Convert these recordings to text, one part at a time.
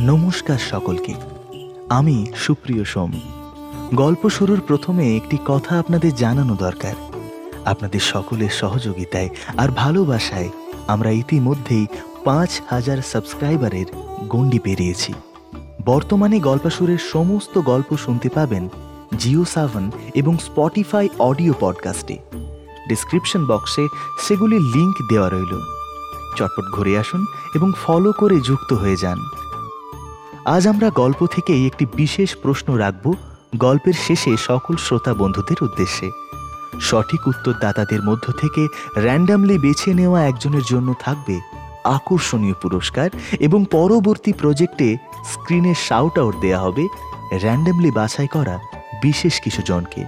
নমস্কার সকলকে। আমি সুপ্রিয় সোম। গল্প শুরুর প্রথমে একটি কথা আপনাদের জানানো দরকার। আপনাদের সকলের সহযোগিতায় আর ভালোবাসায় আমরা ইতিমধ্যেই পাঁচ হাজার সাবস্ক্রাইবারের গণ্ডি পেরিয়েছি। বর্তমানে গল্পাসুরের সমস্ত গল্প শুনতে পাবেন জিও সাভন এবং স্পটিফাই অডিও পডকাস্টে। ডিসক্রিপশন বক্সে সেগুলির লিংক দেওয়া রইল। চটপট ঘুরে আসুন এবং ফলো করে যুক্ত হয়ে যান। আজ আমরা গল্প থেকে একটি বিশেষ প্রশ্ন রাখব গল্পের শেষে সকল শ্রোতা বন্ধুদের উদ্দেশ্যে। সঠিক উত্তরদাতাদের মধ্য থেকে র্যান্ডামলি বেছে নেওয়া একজনের জন্য থাকবে আকর্ষণীয় পুরস্কার এবং পরবর্তী প্রজেক্টে স্ক্রিনে শাউট আউট দেওয়া হবে র্যান্ডামলি বাছাই করা বিশেষ কিছু জনকে।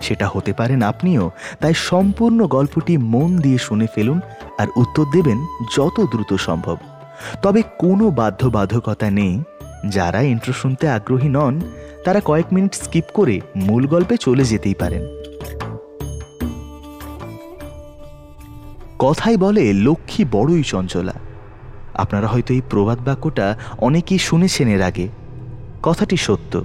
সেটা হতে পারেন আপনিও, তাই সম্পূর্ণ গল্পটি মন দিয়ে শুনে ফেলুন আর উত্তর দেবেন যত দ্রুত সম্ভব। তবে কোনো বাধ্যবাধকতা নেই যারা ইন্ট্রো শুনতে আগ্রহী নন, তারা কয়েক মিনিট স্কিপ করে মূল গল্পে চলে যেতেই পারেন। কথাই বলে লক্ষ্মী বড়ই চঞ্চলা। আপনারা হয়তো এই প্রবাদ বাক্যটা অনেকেই শুনেছেন এর আগে। কথাটি সত্য,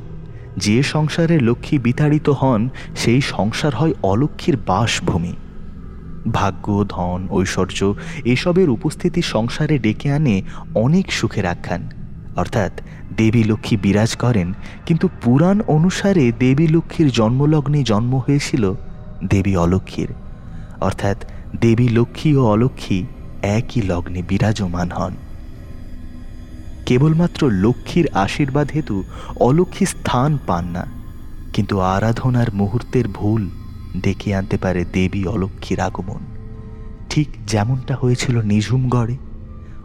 যে সংসারে লক্ষ্মী বিতাড়িত হন, সেই সংসার হয় অলক্ষ্মীর বাসভূমি। ভাগ্য, ধন, ঐশ্বর্য, এসবের উপস্থিতি সংসারে ডেকে আনে অনেক সুখের আখ্যান। অর্থাৎ দেবী লক্ষ্মী বিরাজ করেন, কিন্তু পুরাণ অনুসারে দেবী লক্ষ্মীর জন্মলগ্নে জন্ম হয়েছিল দেবী অলক্ষ্মীর। অর্থাৎ দেবী লক্ষ্মী ও অলক্ষ্মী একই লগ্নে বিরাজমান হন। কেবলমাত্র লক্ষ্মীর আশীর্বাদ হেতু অলক্ষ্মী স্থান পান না, কিন্তু আরাধনার মুহূর্তের ভুল ডেকে আনতে পারে দেবী অলক্ষ্মীর আগমন। ঠিক যেমনটা হয়েছিল নিঝুমগড়ে,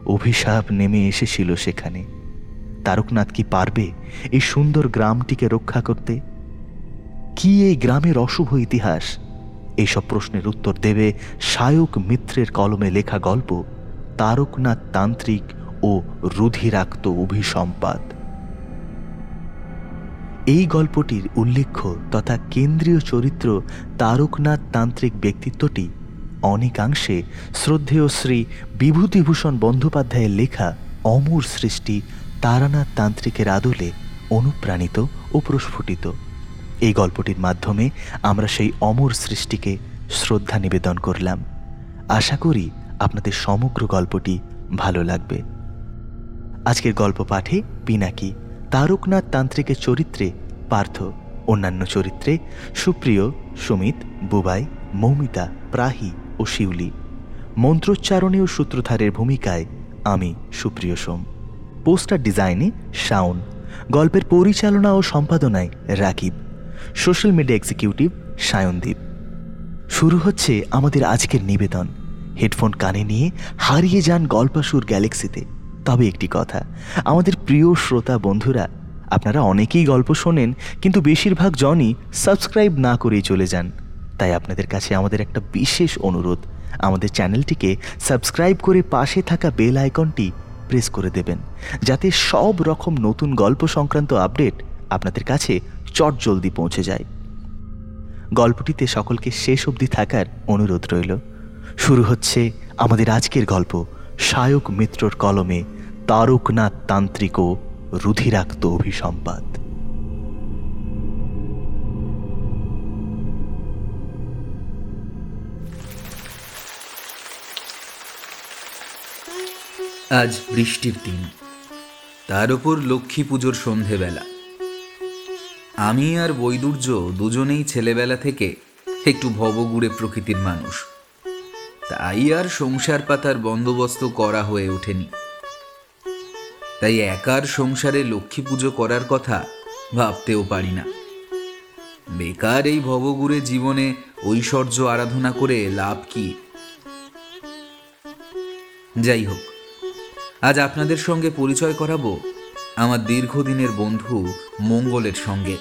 অভিশাপ নেমে এসেছিল সেখানে। তারকনাথ কি পারবে এই সুন্দর গ্রামটিকে রক্ষা করতে? কি এই গ্রামের অশুভ ইতিহাস? এইসব প্রশ্নের উত্তর দেবে সায়ক মিত্রের কলমে লেখা গল্প তারকনাথ তান্ত্রিক ও রুধিরাক্ত অভিসম্পাদ। এই গল্পটির উল্লেখ্য তথা কেন্দ্রীয় চরিত্র তারকনাথ তান্ত্রিক ব্যক্তিত্বটি অনেকাংশে শ্রদ্ধেয় শ্রী বিভূতিভূষণ বন্দ্যোপাধ্যায়ের লেখা অমর সৃষ্টি তারানাথ তান্ত্রিকের আদলে অনুপ্রাণিত ও প্রস্ফুটিত। এই গল্পটির মাধ্যমে আমরা সেই অমর সৃষ্টিকে শ্রদ্ধা নিবেদন করলাম। আশা করি আপনাদের সমগ্র গল্পটি ভালো লাগবে। আজকের গল্প পাঠে পিনাকি তারকনাথ তান্ত্রিকের চরিত্রে পার্থ, অন্যান্য চরিত্রে সুপ্রিয়, সুমিত, বুবাই, মৌমিতা, প্রাহি ও শিউলি। মন্ত্রোচ্চারণে ও সূত্রধারের ভূমিকায় আমি সুপ্রিয় সোম। পোস্টার ডিজাইনে শাওন, গল্পের পরিচালনা ও সম্পাদনায় Rakib, social media executive Sayandeep. শুরু হচ্ছে আমাদের আজকের নিবেদন। হেডফোন কানে নিয়ে হারিয়ে যান গল্পাসুর গ্যালাক্সিতে। তবে একটি কথা, আমাদের প্রিয় শ্রোতা বন্ধুরা, আপনারা অনেকেই গল্প শোনেন, কিন্তু বেশিরভাগ জনই সাবস্ক্রাইব না করেই চলে যান। তাই আপনাদের কাছে আমাদের একটা বিশেষ অনুরোধ, আমাদের চ্যানেলটিকে সাবস্ক্রাইব করে পাশে থাকা বেল আইকনটি প্রেস করে দেবেন। যাতে সব রকম নতুন গল্প সংক্রান্ত আপডেট আপনাদের কাছে চট জলদি পৌঁছে যায়। গল্পটিতে সকলকে শেষ অবধি থাকার অনুরোধ রইল। শুরু হচ্ছে আমাদের আজকের গল্প, সায়ক মিত্রর কলমে তারকনাথ তান্ত্রিক ও রুধিরাক্ত অভিসম্পাদ আজ বৃষ্টির দিন। তার উপর লক্ষ্মী পুজোর সন্ধেবেলা। আমি আর বৈদুর্য দুজনেই ছেলেবেলা থেকে একটু ভবগুড়ে প্রকৃতির মানুষ। তাই আর সংসার পাতার বন্দোবস্ত করা হয়ে ওঠেনি। তাই একার সংসারে লক্ষ্মী পুজো করার কথা ভাবতেও পারি না। বেকার এই ভবগুড়ে জীবনে ঐশ্বর্য আরাধনা করে লাভ কি? যাই হোক আজ আপনাদের সঙ্গে পরিচয় করাবো আমার দীর্ঘদিনের বন্ধু মঙ্গলের সঙ্গে।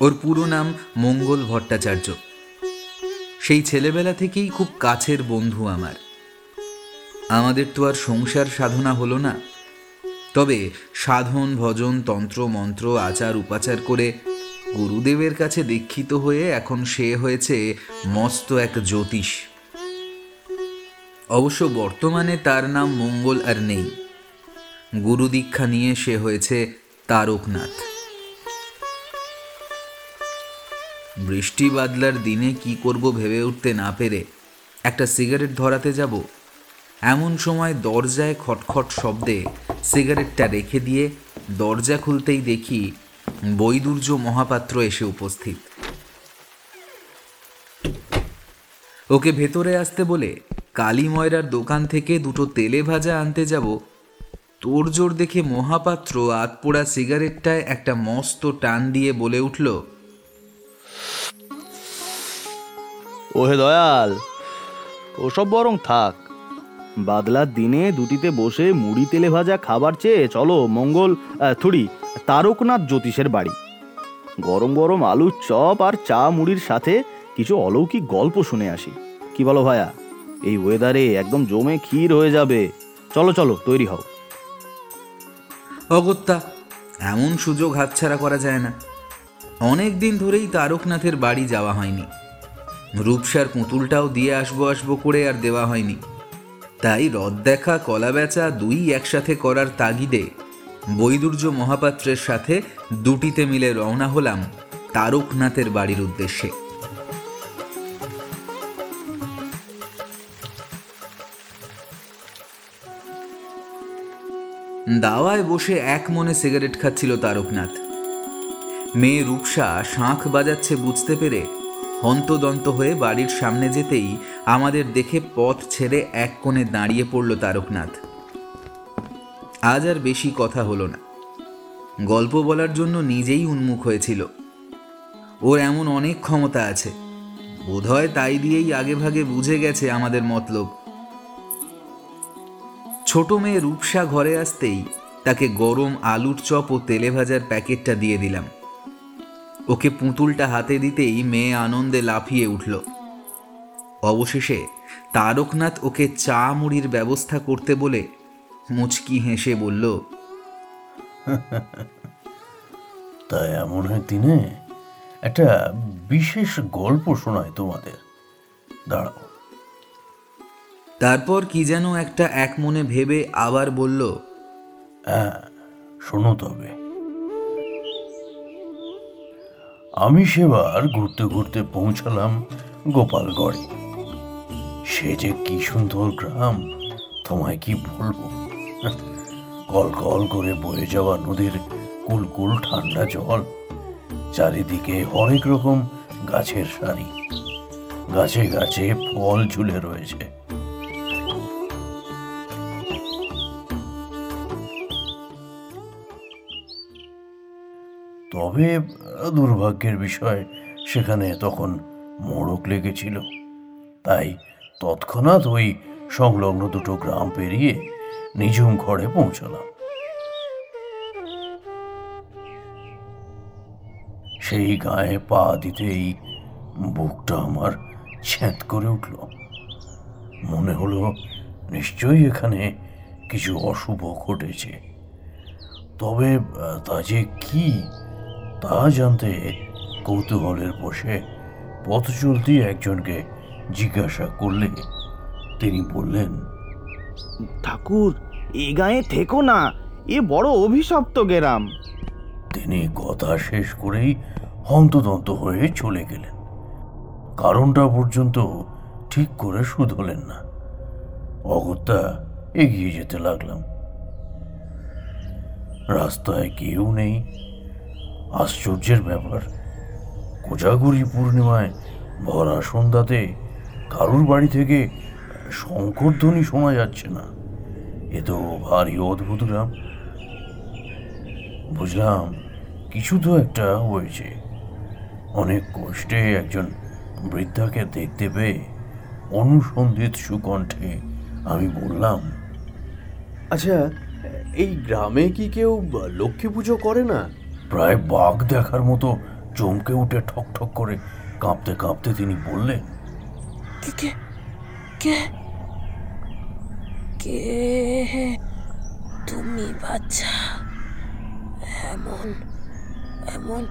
ওর পুরো নাম মঙ্গল ভট্টাচার্য। সেই ছেলেবেলা থেকেই খুব কাছের বন্ধু আমার। আমাদের তো আর সংসার সাধনা হলো না। তবে সাধন, ভজন, তন্ত্র, মন্ত্র, আচার, উপাচার করে গুরুদেবের কাছে দীক্ষিত হয়ে এখন সে হয়েছে মস্ত এক জ্যোতিষ। অবশ্য বর্তমানে তার নাম মঙ্গল আর নেই। গুরু দীক্ষা নিয়ে সে হয়েছে তারকনাথ। বৃষ্টি বাদলার দিনে কি করব ভেবে উঠতে না পেরে একটা সিগারেট ধরাতে যাব। এমন সময় দরজায় খটখট শব্দে সিগারেটটা রেখে দিয়ে দরজা খুলতেই দেখি বৈদুর্য মহাপাত্র এসে উপস্থিত। ওকে ভেতরে আসতে বলে, কালী ময়রার দোকান থেকে দুটো তেলে ভাজা আনতে যাব। তোর জোর দেখে মহাপাত্র আতপোড়া সিগারেটটায় একটা মস্ত টান দিয়ে বলে উঠল, ওহে দয়াল, ওসব বরং থাক। বাদলার দিনে দুটিতে বসে মুড়ি তেলে ভাজা খাবার চেয়ে চলো মঙ্গল থুড়ি তারকনাথ জ্যোতিষের বাড়ি। গরম গরম আলুর চপ আর চা মুড়ির সাথে কিছু অলৌকিক গল্প শুনে আসি। কি বলো ভায়া? এই ওয়েদারে একদম জমে ক্ষীর হয়ে যাবে। চলো চলো, তৈরি হও। অগত্যা, এমন সুযোগ হাতছাড়া করা যায় না। অনেক দিন ধরেই তারকনাথের বাড়ি যাওয়া হয়নি। রূপসার পুতুলটাও দিয়ে আসব আসব করে আর দেওয়া হয়নি। তাই রদ দেখা, কলা বেচা দুই একসাথে করার তাগিদে বৈদুর্য মহাপাত্রের সাথে দুটিতে মিলে রওনা হলাম তারকনাথের বাড়ির উদ্দেশ্যে। দাওয়ায় বসে এক মনে সিগারেট খাচ্ছিল তারকনাথ। মেয়ে রূপসা শাঁখ বাজাচ্ছে বুঝতে পেরে হন্তদন্ত হয়ে বাড়ির সামনে যেতেই আমাদের দেখে পথ ছেড়ে এক কোণে দাঁড়িয়ে পড়ল তারকনাথ। আজ আর বেশি কথা হলো না। গল্প বলার জন্য নিজেই উন্মুখ হয়েছিল। ওর এমন অনেক ক্ষমতা আছে। বোধহয় তাই দিয়েই আগে ভাগে বুঝে গেছে আমাদের মতলব। ছোট মেয়ে রূপসা ঘরে আসতেই তাকে গরম আলুর চপ ও তেলে ভাজার প্যাকেটটা দিয়ে দিলাম। ওকে পুতুলটা হাতে দিতেই মেয়ে আনন্দে লাফিয়ে উঠল। অবশেষে তারকনাথ ওকে চা মুড়ির ব্যবস্থা করতে বলে মুচকি হেসে বলল তাই এমন এক দিনে? একটা বিশেষ গল্প শোনায় তোমাদের। দাঁড়াও। তারপর কি যেন একটা এক মনে ভেবে আবার বলল হ্যাঁ শোনো তবে। আমি সেবার ঘুরতে ঘুরতে পৌঁছালাম গোপালগড়ে। সে যে কি সুন্দর গ্রাম, তোমায় কি বলব? কল কল করে বয়ে যাওয়া নদীর কুলকুল ঠান্ডা জল, চারিদিকে অনেক রকম গাছের সারি। গাছে গাছে ফল ঝুলে রয়েছে। তবে দুর্ভাগ্যের বিষয়, সেখানে তখন মোড়ক লেগেছিল। তাই তৎক্ষণাৎ ওই সংলগ্ন দুটো গ্রাম পেরিয়ে নিঝুম ঘরে পৌঁছলাম। সেই গায়ে পা দিতেই বুকটা আমার ছ্যাঁত করে উঠল। মনে হলো নিশ্চয়ই এখানে কিছু অশুভ ঘটেছে। তবে তা যে কি তা জানতে কৌতূহলের বসে পথ চলতি একজনকে জিজ্ঞাসা করলে তিনি বললেন ঠাকুর এ গায়ে থেকো না এ বড় অভিশপ্ত গেরাম। তিনি কথা শেষ করেই হন্তদন্ত হয়ে চলে গেলেন। কারণটা পর্যন্ত ঠিক করে শুধলেন না। অগত্যা এগিয়ে যেতে লাগলাম। রাস্তায় কেউ নেই। আশ্চর্যের ব্যাপার। কোজাগুড়ি পূর্ণিমায় ভরা সন্ধ্যাতে কারুর বাড়ি থেকে শঙ্করধ্বনি শোনা যাচ্ছে না। এ তো ভারী অদ্ভুত গ্রাম। বুঝলাম কিছু তো একটা হয়েছে। অনেক কষ্টে একজন বৃদ্ধাকে দেখতে পেয়ে অনুসন্ধিত সুকণ্ঠে আমি বললাম আচ্ছা এই গ্রামে কি কেউ লক্ষ্মী পুজো করে না? প্রায় বাঘ দেখার মতো চমকে উঠে ঠক ঠক করে কাঁপতে কাঁপতে তিনি বললেন, কে কে কে তুমি বাচ্চা এমন এমন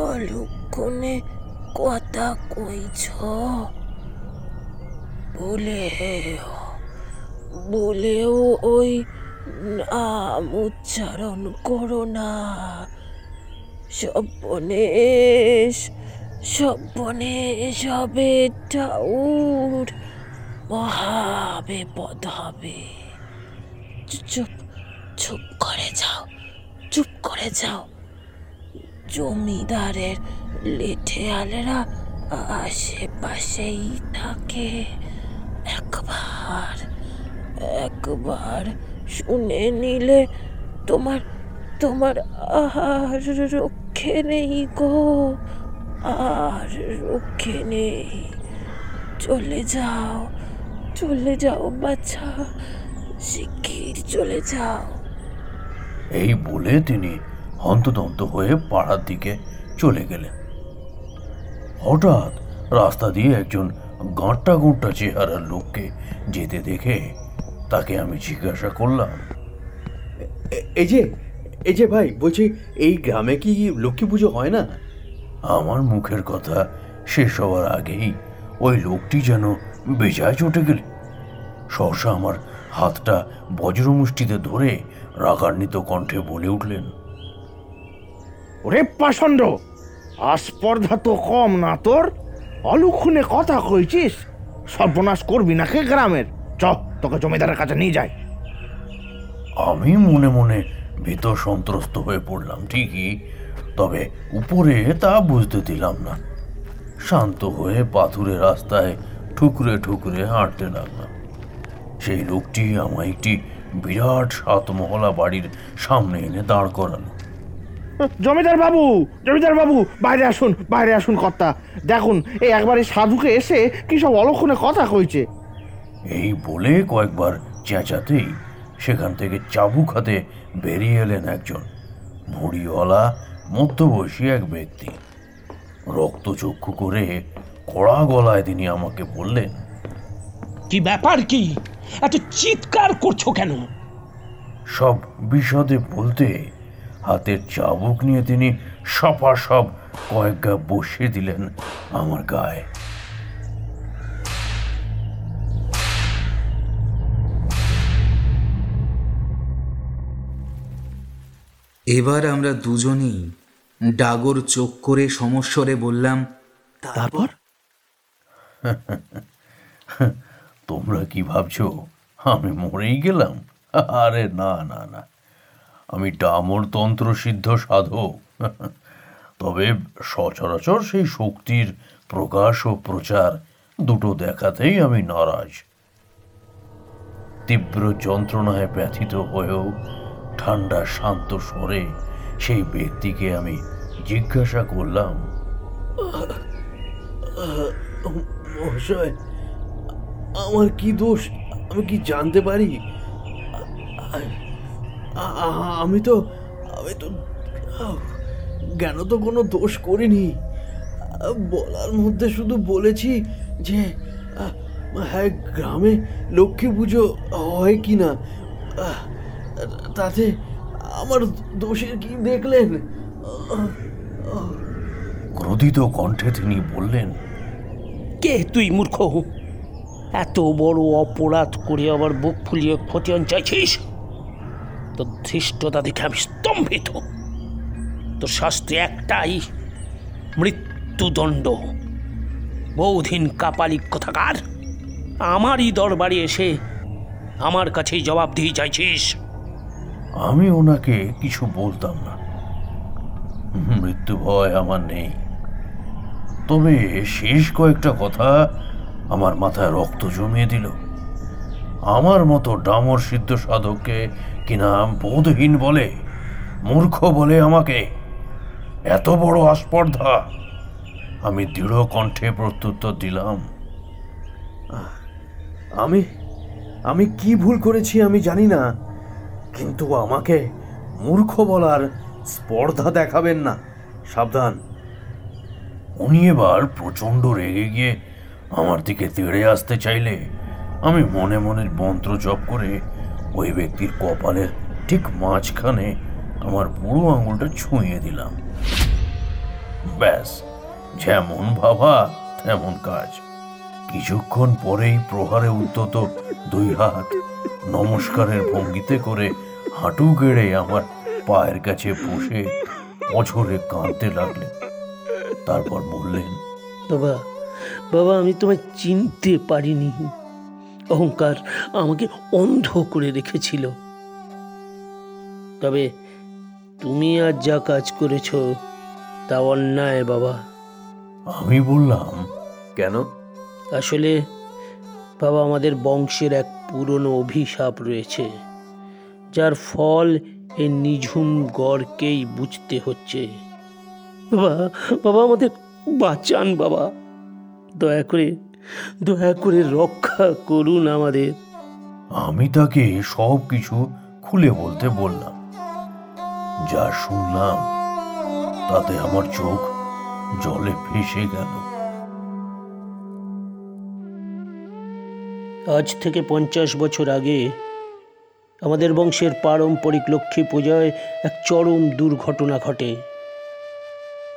অলক্ষণে কথা কইছ? বলে বলেও ওই নাম উচ্চারণ করো না। সব্বনেশ সব্বনেশ হবে ঠাউর, মহাবিপদ হবে। চুপ চুপ করে যাও, চুপ করে যাও। জমিদারের লেঠেয়ালেরা আশেপাশেই থাকে। একবার একবার শুনে নিলে তোমার তোমার আর রক্ষে নেই গো আর রক্ষে নেই। চলে যাও চলে যাও বাচ্চা শিগগির চলে যাও। এই বলে তিনি হন্তদন্ত হয়ে পাড়ার দিকে চলে গেলেন। হঠাৎ রাস্তা দিয়ে একজন গাঁটটা গুঁটটা চেহারার লোককে যেতে দেখে তাকে আমি জিজ্ঞাসা করলাম এই যে এই যে ভাই বলছি এই গ্রামে কি লক্ষ্মী পুজো হয় না? আমার মুখের কথা শেষ হওয়ার আগেই ওই লোকটি যেন বেজায় চটে গেল। সহসা আমার হাতটা বজ্রমুষ্টিতে ধরে রাগান্বিত কণ্ঠে বলে উঠলেন ওরে পাষণ্ড আস্পর্ধা তো কম না তোর। অলুক্ষণে কথা কইছিস? সর্বনাশ করবি না কে গ্রামের? চ তোকে জমিদারের কাছে নিয়ে যায় আমি মনে মনে ভীত সন্ত্রস্ত হয়ে পড়লাম ঠিকই। তবে উপরে তা বুঝতে দিলাম না। শান্ত হয়ে পাথুরে রাস্তায় ঠুকরে ঠুকরে হাঁটতে লাগলাম। সেই লোকটি আমায় একটি বিরাট সাতমহলা বাড়ির সামনে এনে দাঁড় করালো। জমিদার বাবু জমিদার বাবু বাইরে আসুন বাইরে আসুন কর্তা। দেখুন এই একবার এই সাধুকে এসে কি সব অলক্ষণে কথা কইছে। এই বলে কয়েকবার চেঁচাতেই সেখান থেকে চাবুক হাতে বেরিয়ে এলেন একজন। ভুঁড়িওয়ালা মধ্যবয়সী এক ব্যক্তি। রক্তচক্ষু করে কড়া গলায় তিনি আমাকে বললেন কি ব্যাপার কি? এত চিৎকার করছ কেন? সব বিশদে বলতে হাতের চাবুক নিয়ে তিনি সপা সব কয়েক গা বসিয়ে দিলেন আমার গায়ে। এবার আমরা দুজনেই ডাগর চোখ করে সমস্বরে বললাম তারপর? তোমরা কি ভাবছ? আমি মরেই গেলাম? আরে না না না। আমি ডামর তন্ত্র সিদ্ধ সাধক। তবে সচরাচর সেই শক্তির প্রকাশ ও প্রচার দুটো দেখাতেই আমি নারাজ। তীব্র যন্ত্রণায় ব্যথিত হয়েও ঠান্ডা, শান্ত স্বরে সেই ব্যক্তিকে আমি জিজ্ঞাসা করলাম, মহাশয়, আমার কি দোষ? আমি কি জানতে পারি? আমি তো আমি তো জ্ঞান তো কোনো দোষ করিনি। বলার মধ্যে শুধু বলেছি যে হ্যাঁ গ্রামে লক্ষ্মী পুজো হয় কি না তাতে আমার দোষের কি দেখলেন? ক্রোধিত কণ্ঠে তিনি বললেন কে তুই মূর্খ? এত বড় অপরাধ করে আবার বুক ফুলিয়ে ক্ষতিয়ান চাইছিস? তোর ধৃষ্টতা দেখে আমি স্তম্ভিত। তোর শাস্তি একটাই মৃত্যুদণ্ড। বহুদিন কাপালিক কথাকার আমারই দরবারে এসে আমার কাছেই জবাব দিয়ে চাইছিস। আমি ওনাকে কিছু বলতাম না। মৃত্যু ভয় আমার নেই। তবে শেষ কয়েকটা কথা আমার মাথায় রক্ত জমিয়ে দিল। আমার মতো ডামর সিদ্ধ সাধককে কিনা বোধহীন বলে, মূর্খ বলে আমাকে এত বড় আস্পর্ধা? আমি দৃঢ় কণ্ঠে প্রত্যুত্তর দিলাম। আমি আমি কি ভুল করেছি আমি জানি না। কিন্তু আমাকে মূর্খ বলার স্পর্ধা দেখাবেন না। সাবধান। উনি এবার প্রচণ্ড রেগে গিয়ে আমার দিকে তেড়ে আসতে চাইলে আমি মনে মনে মন্ত্র জপ করে ওই ব্যক্তির কপালের ঠিক মাঝখানে আমার বুড়ো আঙুলটা ছুঁয়ে দিলাম। ব্যাস, যেমন ভাবা তেমন কাজ। কিছুক্ষণ পরেই প্রহারে উদ্যত দুই হাত নমস্কারের ভঙ্গিতে করে হাঁটু গেড়ে আমার পায়ের কাছে বসে অঝরে কাঁদতে লাগলেন। তারপর বললেন বাবা বাবা আমি তোমায় চিনতে পারিনি। অহংকার আমাকে অন্ধ করে রেখেছিল। তবে তুমি আজ যা কাজ করেছ তা অন্যায় বাবা। আমি বললাম কেন? আসলে বাবা আমাদের বংশের এক পুরনো অভিশাপ রয়েছে। যার ফল এই নিঝুম গড়কেই বুঝতে হচ্ছে। বাবা বাবা আমাদের বাঁচান বাবা। দয়া করে দয়া করে রক্ষা করুন আমাদের। আমি তাকে সব কিছু খুলে বলতে বললাম। যা শুনলাম তাতে আমার চোখ জলে ভেসে গেল। আজ থেকে পঞ্চাশ বছর আগে আমাদের বংশের পারম্পরিক লক্ষ্মী পূজায় এক চরম দুর্ঘটনা ঘটে,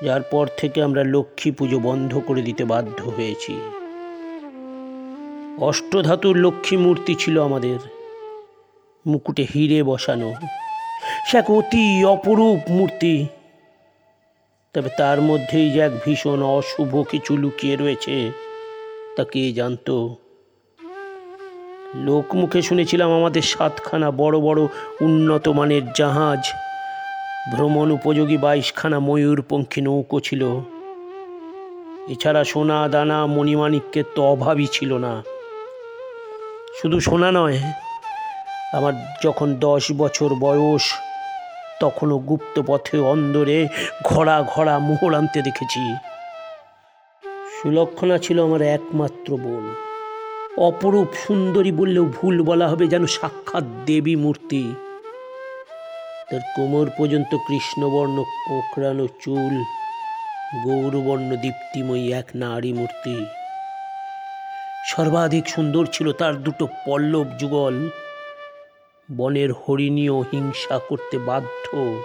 যার পর থেকে আমরা লক্ষ্মী পুজো বন্ধ করে দিতে বাধ্য হয়েছি। অষ্টধাতুর লক্ষ্মী মূর্তি ছিল আমাদের, মুকুটে হিরে বসানো। সে এক অতি অপরূপ মূর্তি, তবে তার মধ্যেই যে এক ভীষণ অশুভ কিছু লুকিয়ে রয়েছে, তা কে জানতো? লোকমুখে শুনেছিলাম আমাদের সাতখানা বড় বড় উন্নত মানের জাহাজ। ভ্রমণ উপযোগী বাইশখানা ময়ূরপঙ্খী নৌকো ছিল। এছাড়া সোনা, দানা, মণিমাণিক্যের তো অভাবই ছিল না। শুধু সোনা নয়, আমার যখন দশ বছর বয়স, তখনও গুপ্ত পথে অন্দরে ঘোড়া ঘোড়া মোহর আনতে দেখেছি। সুলক্ষণা ছিল আমার একমাত্র বোন। অপরূপ সুন্দরী বললেও ভুল বলা হবে যেন সাক্ষাৎ দেবী মূর্তি। তার কোমর পর্যন্ত কৃষ্ণবর্ণ, কোঁকড়ানো চুল, গৌরবর্ণ দীপ্তিময়ী এক নারী মূর্তি। সর্বাধিক সুন্দর ছিল তার দুটো পল্লব যুগল। বনের হরিণীও হিংসা করতে বাধ্য।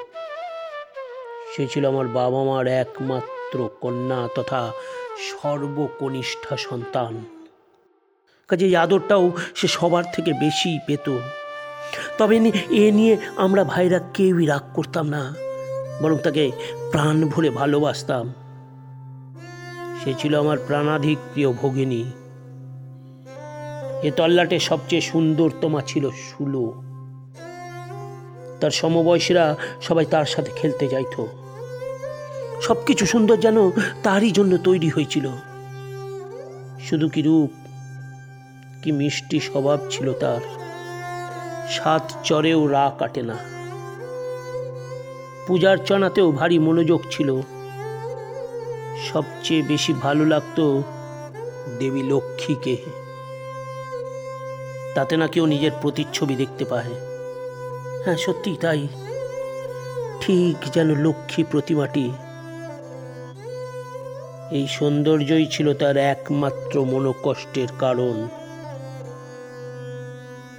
সে ছিল আমার বাবা মার একমাত্র কন্যা তথা সর্বকনিষ্ঠা সন্তান। কাজে আদরটাও সে সবার থেকে বেশি পেত। তবে এ নিয়ে আমরা ভাইরা কেউই রাগ করতাম না, বরং তাকে প্রাণ ভরে ভালোবাসতাম। সে ছিল আমার প্রাণাধিক প্রিয় ভগিনী। এ তল্লাটে সবচেয়ে সুন্দর সুন্দরতমা ছিল সুলো। তার সমবয়সীরা সবাই তার সাথে খেলতে যাইতো। সবকিছু সুন্দর যেন তারই জন্য তৈরি হয়েছিল। শুধু কি রূপ কি মিষ্টি স্বভাব ছিল তার। সাত চরেও রা কাটে না। পূজার চনাতেও ভারী মনোযোগ ছিল। সবচেয়ে বেশি ভালো লাগতো দেবী লক্ষ্মীকে। তাতে না কেউ নিজের প্রতিচ্ছবি দেখতে পায়। হ্যাঁ সত্যি তাই। ঠিক যেন লক্ষ্মী প্রতিমাটি। এই সৌন্দর্যই ছিল তার একমাত্র মনোকষ্টের কারণ।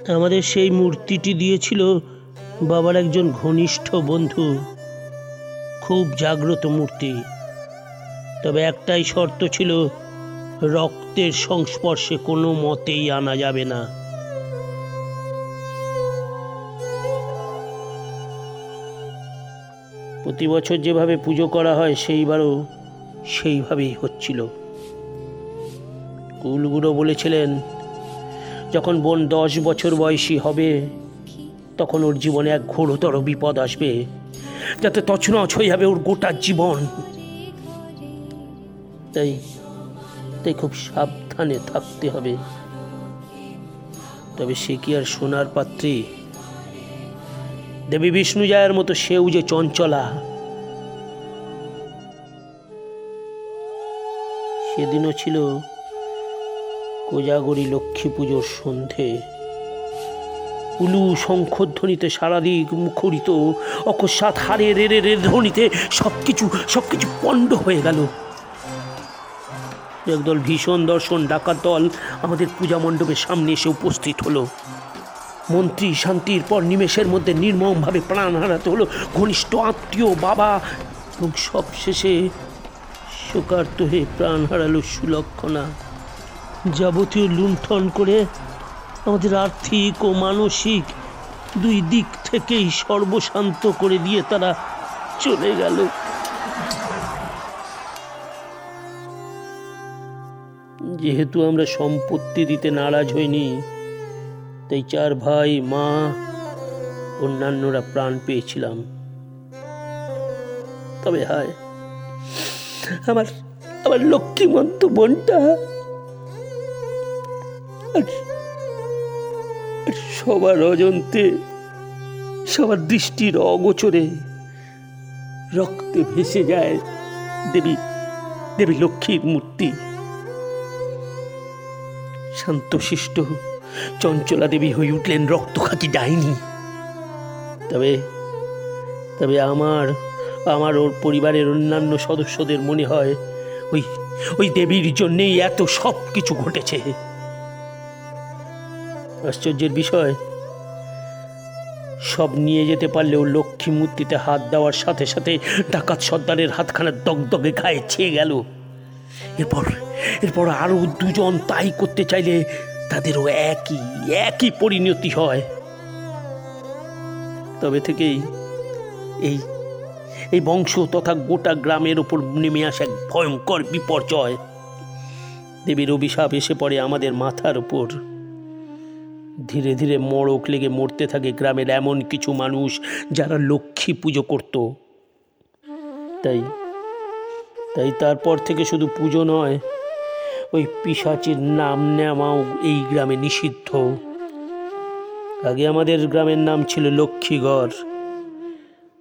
আমাদের সেই মূর্তিটি দিয়েছিল বাবার একজন ঘনিষ্ঠ বন্ধু। খুব জাগ্রত মূর্তি। তবে একটাই শর্ত ছিল, রক্তের সংস্পর্শে কোনো মতেই আনা যাবে না। প্রতি বছর যেভাবে পুজো করা হয়, সেইবারও সেইভাবেই হচ্ছিল। কুলগুরু বলেছিলেন যখন বোন দশ বছর বয়সী হবে, তখন ওর জীবনে এক ঘোরতর বিপদ আসবে, যাতে তছনছ হয়ে যাবে ওর গোটা জীবন। তাই তাই খুব সাবধানে থাকতে হবে। তবে সে কি আর সোনার পাত্রী? দেবী বিষ্ণু বিষ্ণুজয়ের মতো সেও যে চঞ্চলা। সেদিনও ছিল কোজাগরী লক্ষ্মী পুজোর সন্ধে। উলু শঙ্খধ্বনিতে সারাদিক মুখরিত, অকস্মাৎ হারে রে রে রে ধ্বনিতে সব কিছু সব কিছু পণ্ড হয়ে গেল। একদল ভীষণ দর্শন ডাকাত দল আমাদের পূজা মণ্ডপের সামনে এসে উপস্থিত হলো। মন্ত্রী শান্তির পর নিমেষের মধ্যে নির্মমভাবে প্রাণ হারাতে হলো ঘনিষ্ঠ আত্মীয়, বাবা এবং সব শেষে শোকার্ত হয়ে প্রাণ হারালো সুলক্ষণা। যাবতীয় লুণ্ঠন করে আমাদের আর্থিক ও মানসিক দুই দিক থেকেই সর্বশান্ত করে দিয়ে তারা চলে গেল। যেহেতু আমরা সম্পত্তি দিতে নারাজ হইনি, তাই চার ভাই, মা, অন্যান্যরা প্রাণ পেয়েছিলাম। তবে হায়, আমার আমার লক্ষ্মীমন্ত বোনটা আর সবার অজন্তে, সবার দৃষ্টির অগোচরে রক্তে ভেসে যায় দেবী দেবী লক্ষ্মীর মূর্তি। শান্তশিষ্ট, চঞ্চলা দেবী হয়ে উঠলেন রক্তখাকি ডাইনি। তবে তবে আমার আমার ওর পরিবারের অন্যান্য সদস্যদের মনে হয়, ওই ওই দেবীর জন্যেই এত সব কিছু ঘটেছে। আশ্চর্যের বিষয়। সব নিয়ে যেতে পারলেও লক্ষ্মী মূর্তিতে হাত দেওয়ার সাথে সাথে ডাকাত সর্দারের হাতখানা দগদগে গায়ে ছেয়ে গেল। এরপর এরপর আরও দুজন তাই করতে চাইলে তাদেরও একই একই পরিণতি হয়। তবে থেকেই এই এই বংশ তথা গোটা গ্রামের ওপর নেমে আসে এক ভয়ঙ্কর বিপর্যয়। দেবীর অভিশাপ এসে পড়ে আমাদের মাথার ওপর। ধীরে ধীরে মড়ক লেগে মরতে থাকে গ্রামের এমন কিছু মানুষ যারা লক্ষ্মী পুজো করত। তাই তাই তারপর থেকে শুধু পুজো নয়, ওই পিসাচির নাম নেওয়াও এই গ্রামে নিষিদ্ধ। আগে আমাদের গ্রামের নাম ছিল লক্ষ্মীগড়,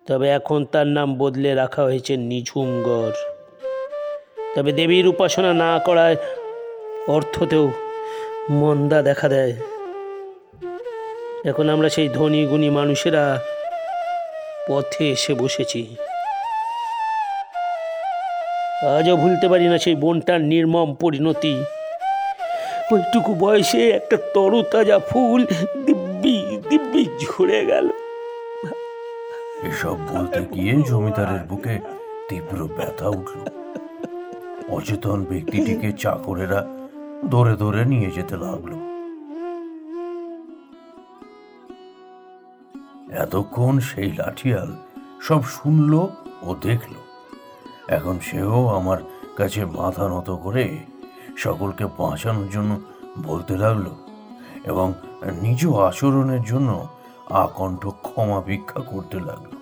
তবে এখন তার নাম বদলে রাখা হয়েছে নিঝুমগড় তবে দেবীর উপাসনা না করায় অর্থতেও মন্দা দেখা দেয়। এখন আমরা সেই ধনী গুণী মানুষেরা পথে এসে বসেছি। আজও ভুলতে পারি না সেই বনটার নির্মম পরিণতি। ওইটুকু বয়সে একটা তরতাজা ফুল দিব্যি দিব্যি ঝরে গেল। এসব বলতে গিয়ে জমিদারের বুকে তীব্র ব্যথা উঠল। অচেতন ব্যক্তিটিকে চাকরেরা ধরে ধরে নিয়ে যেতে লাগল। এতক্ষণ সেই লাঠিয়াল সব শুনল ও দেখল। এখন সেও আমার কাছে মাথা নত করে সকলকে বাঁচানোর জন্য বলতে লাগল এবং নিজ আচরণের জন্য আকণ্ঠ ক্ষমা ভিক্ষা করতে লাগল।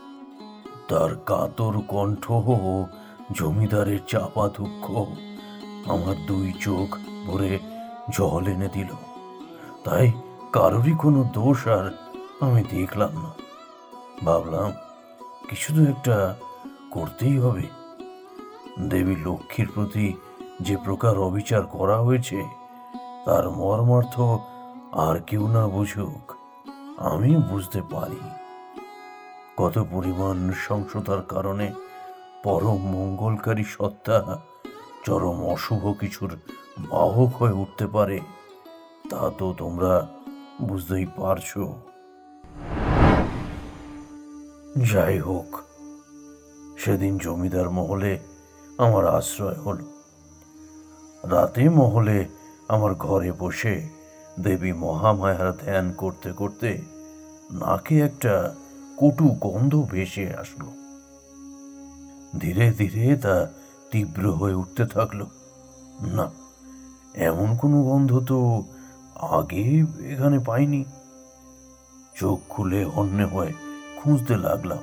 তার কাতর কণ্ঠ জমিদারের চাপা দুঃখ আমার দুই চোখ ভরে জল এনে দিল। তাই কারোরই কোনো দোষ আর আমি দেখলাম না। ভাবলাম, কিছু তো একটা করতেই হবে। দেবী লক্ষ্মীর প্রতি যে প্রকার অবিচার করা হয়েছে, তার মর্মার্থ আর কেউ না বুঝুক, আমি বুঝতে পারি। কত পরিমাণ নৃশংসতার কারণে পরম মঙ্গলকারী সত্তা চরম অশুভ কিছুর বাহক হয়ে উঠতে পারে, তা তো তোমরা বুঝতেই পারছ। যাই হোক, সেদিন জমিদার মহলে আমার আশ্রয় হলো। রাতে মহলে আমার ঘরে বসে দেবী মহামায়ার ধ্যান করতে করতে নাকে একটা কটু গন্ধ ভেসে আসলো। ধীরে ধীরে তা তীব্র হয়ে উঠতে থাকল। না, এমন কোনো গন্ধ তো আগে এখানে পাইনি। চোখ খুলে অন্য হয়ে। খুঁজতে লাগলাম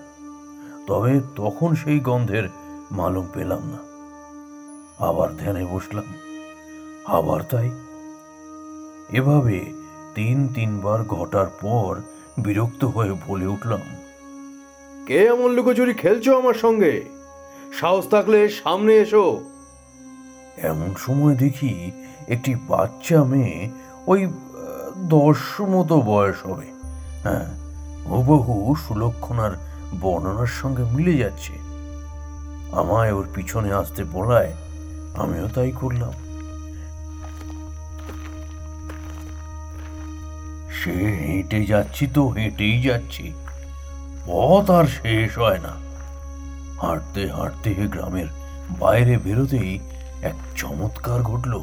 তবে তখন সেই গন্ধের মালুম পেলাম না। আবার ধ্যানে বসলাম আবার তাই। এভাবে তিন তিনবার ঘটার পর বিরক্ত হয়ে বলে উঠলাম কে এমন লুকোচুরি খেলছো আমার সঙ্গে? সাহস থাকলে সামনে এসো। এমন সময় দেখি একটি বাচ্চা মেয়ে ওই দশ মতো বয়স হবে হ্যাঁ হুবহু সুলক্ষণার বর্ণনার সঙ্গে মিলে যাচ্ছে। আমায় ওর পিছনে আসতে বলায় আমিও তাই করলাম। সে হেঁটে যাচ্ছি তো হেঁটেই যাচ্ছি। পথ আর শেষ হয় না। হাঁটতে হাঁটতে গ্রামের বাইরে বেরোতেই এক চমৎকার ঘটল।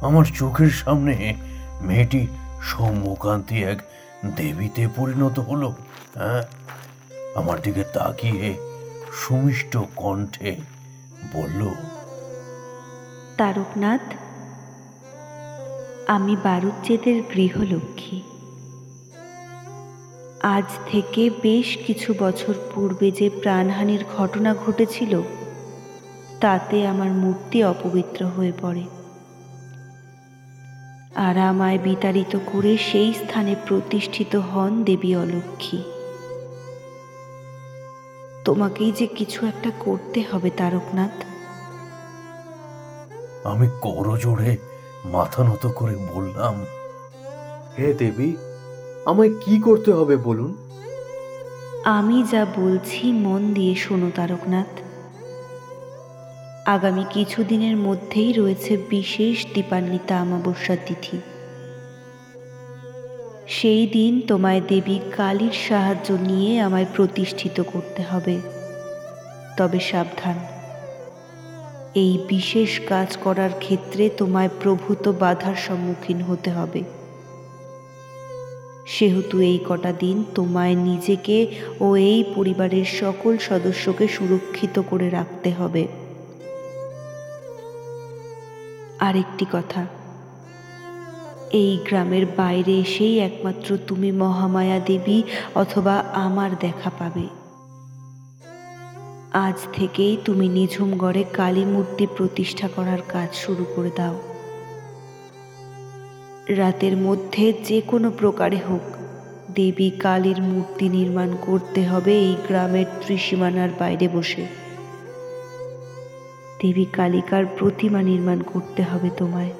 আমার চোখের সামনে মেয়েটি সৌম্যকান্তি এক দেবীতে পরিণত হলো। হ্যাঁ আমার দিকে তাকিয়ে সুমিষ্ট কণ্ঠে বলল, তারকনাথ, আমি বারুজ্যেদের গৃহলক্ষ্মী। আজ থেকে বেশ কিছু বছর পূর্বে যে প্রাণহানির ঘটনা ঘটেছিল, তাতে আমার মূর্তি অপবিত্র হয়ে পড়ে। আর আমায় বিতাড়িত করে সেই স্থানে প্রতিষ্ঠিত হন দেবী অলক্ষ্মী। তোমাকেই যে কিছু একটা করতে হবে তারকনাথ। আমি করজোড়ে মাথা নত করে বললাম হে দেবী আমায় কি করতে হবে বলুন? আমি যা বলছি মন দিয়ে শোনো তারকনাথ। আগামী কিছুদিনের মধ্যেই রয়েছে বিশেষ দীপান্বিতা অমাবস্যা তিথি। সেই দিন তোমায় দেবী কালীর সাহায্য নিয়ে আমায় প্রতিষ্ঠিত করতে হবে। তবে সাবধান। এই বিশেষ কাজ করার ক্ষেত্রে তোমায় প্রভূত বাধার সম্মুখীন হতে হবে। সেহেতু এই কটা দিন তোমায় নিজেকে ও এই পরিবারের সকল সদস্যকে সুরক্ষিত করে রাখতে হবে। আরেকটি কথা। এই গ্রামের বাইরে এসেই একমাত্র তুমি মহামায়া দেবী অথবা আমার দেখা পাবে। আজ থেকেই তুমি নিঝুমগড়ে কালী মূর্তি প্রতিষ্ঠা করার কাজ শুরু করে দাও। রাতের মধ্যে যে কোনো প্রকারে হোক, দেবী কালীর মূর্তি নির্মাণ করতে হবে এই গ্রামের ত্রিসীমানার বাইরে বসে। দেবী কালিকার প্রতিমা নির্মাণ করতে হবে তোমায়।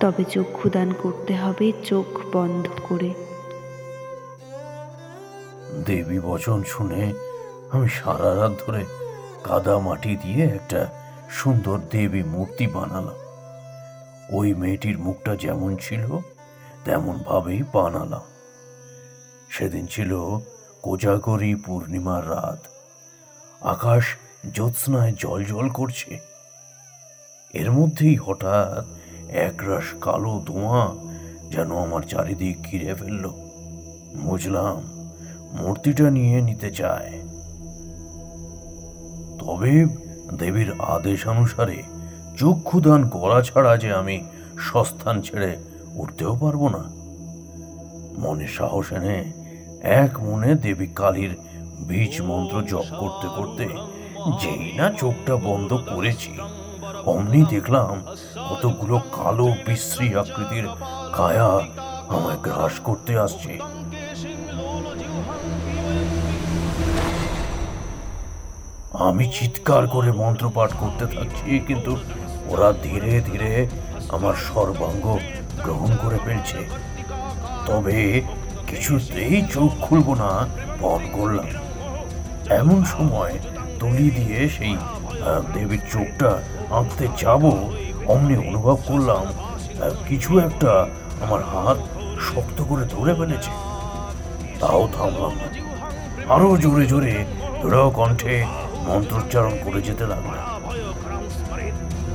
তবে চক্ষুদান করতে হবে চোখ বন্ধ করে। দেবী বচন শুনে আমি সারা রাত ধরে কাদা মাটি দিয়ে একটা সুন্দর দেবী মূর্তি বানালাম। ওই মেয়েটির মুখটা যেমন ছিল, তেমন ভাবেই বানালাম। সেদিন ছিল কোজাগরি পূর্ণিমার রাত। আকাশ জ্যোৎস্নায় জল জল করছে। এর মধ্যেই হঠাৎ একরাশ কালো ধোঁয়া যেন আমার চারিদিক ঘিরে ফেলল। বুঝলাম, মূর্তিটা নিয়ে নিতে চায়। তবে দেবীর আদেশ অনুসারে চক্ষুদান করা ছাড়া যে আমি সস্থান ছেড়ে উঠতেও পারব না। মনে সাহস এনে এক মনে দেবী কালীর বীজ মন্ত্র জপ করতে করতে যেই না চোখটা বন্ধ করেছি, অমনি দেখলাম কতগুলো কালো বিশ্রী আকৃতির কায়া আমায় গ্রাস করতে আসছে। আমি চিৎকার করে মন্ত্রপাঠ করতে থাকছি, কিন্তু ওরা ধীরে ধীরে আমার সর্বাঙ্গ গ্রহণ করে ফেলছে। তবে কিছুতেই চোখ খুলবো না পণ করলাম। এমন সময় তুলি দিয়ে সেই আহ, দেবীর চোখটা আঁকতে যাব অমনি অনুভব করলাম আহ, কিছু একটা আমার হাত শক্ত করে ধরে ফেলেছে তাও থামলাম না আরো জোরে জোরে দৃঢ় কণ্ঠে মন্ত্রোচ্চারণ করে যেতে লাগলাম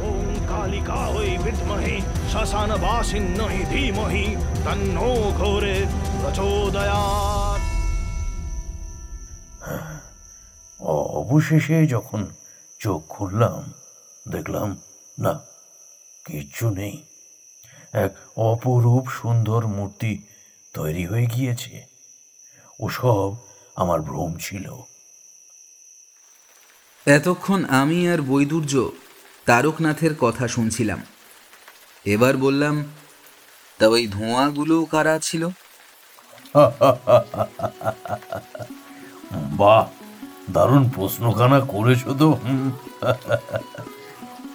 ॐ कालिका वै विद्महे श्मशानवासिन्यै धीमहि तन्नो घोरे प्रचोदयात् অবশেষে যখন চোখ খুললাম দেখলাম না কিচ্ছু নেই। এক অপরূপ সুন্দর মূর্তি তৈরি হয়ে গিয়েছে। ওসব আমার ভ্রম ছিল। এতক্ষণ আমি আর বৈদুর্য তারকনাথের কথা শুনছিলাম। এবার বললাম তা ওই ধোঁয়াগুলো কারা ছিল? বাহ! দারুণ প্রশ্নখানা করেছ তো।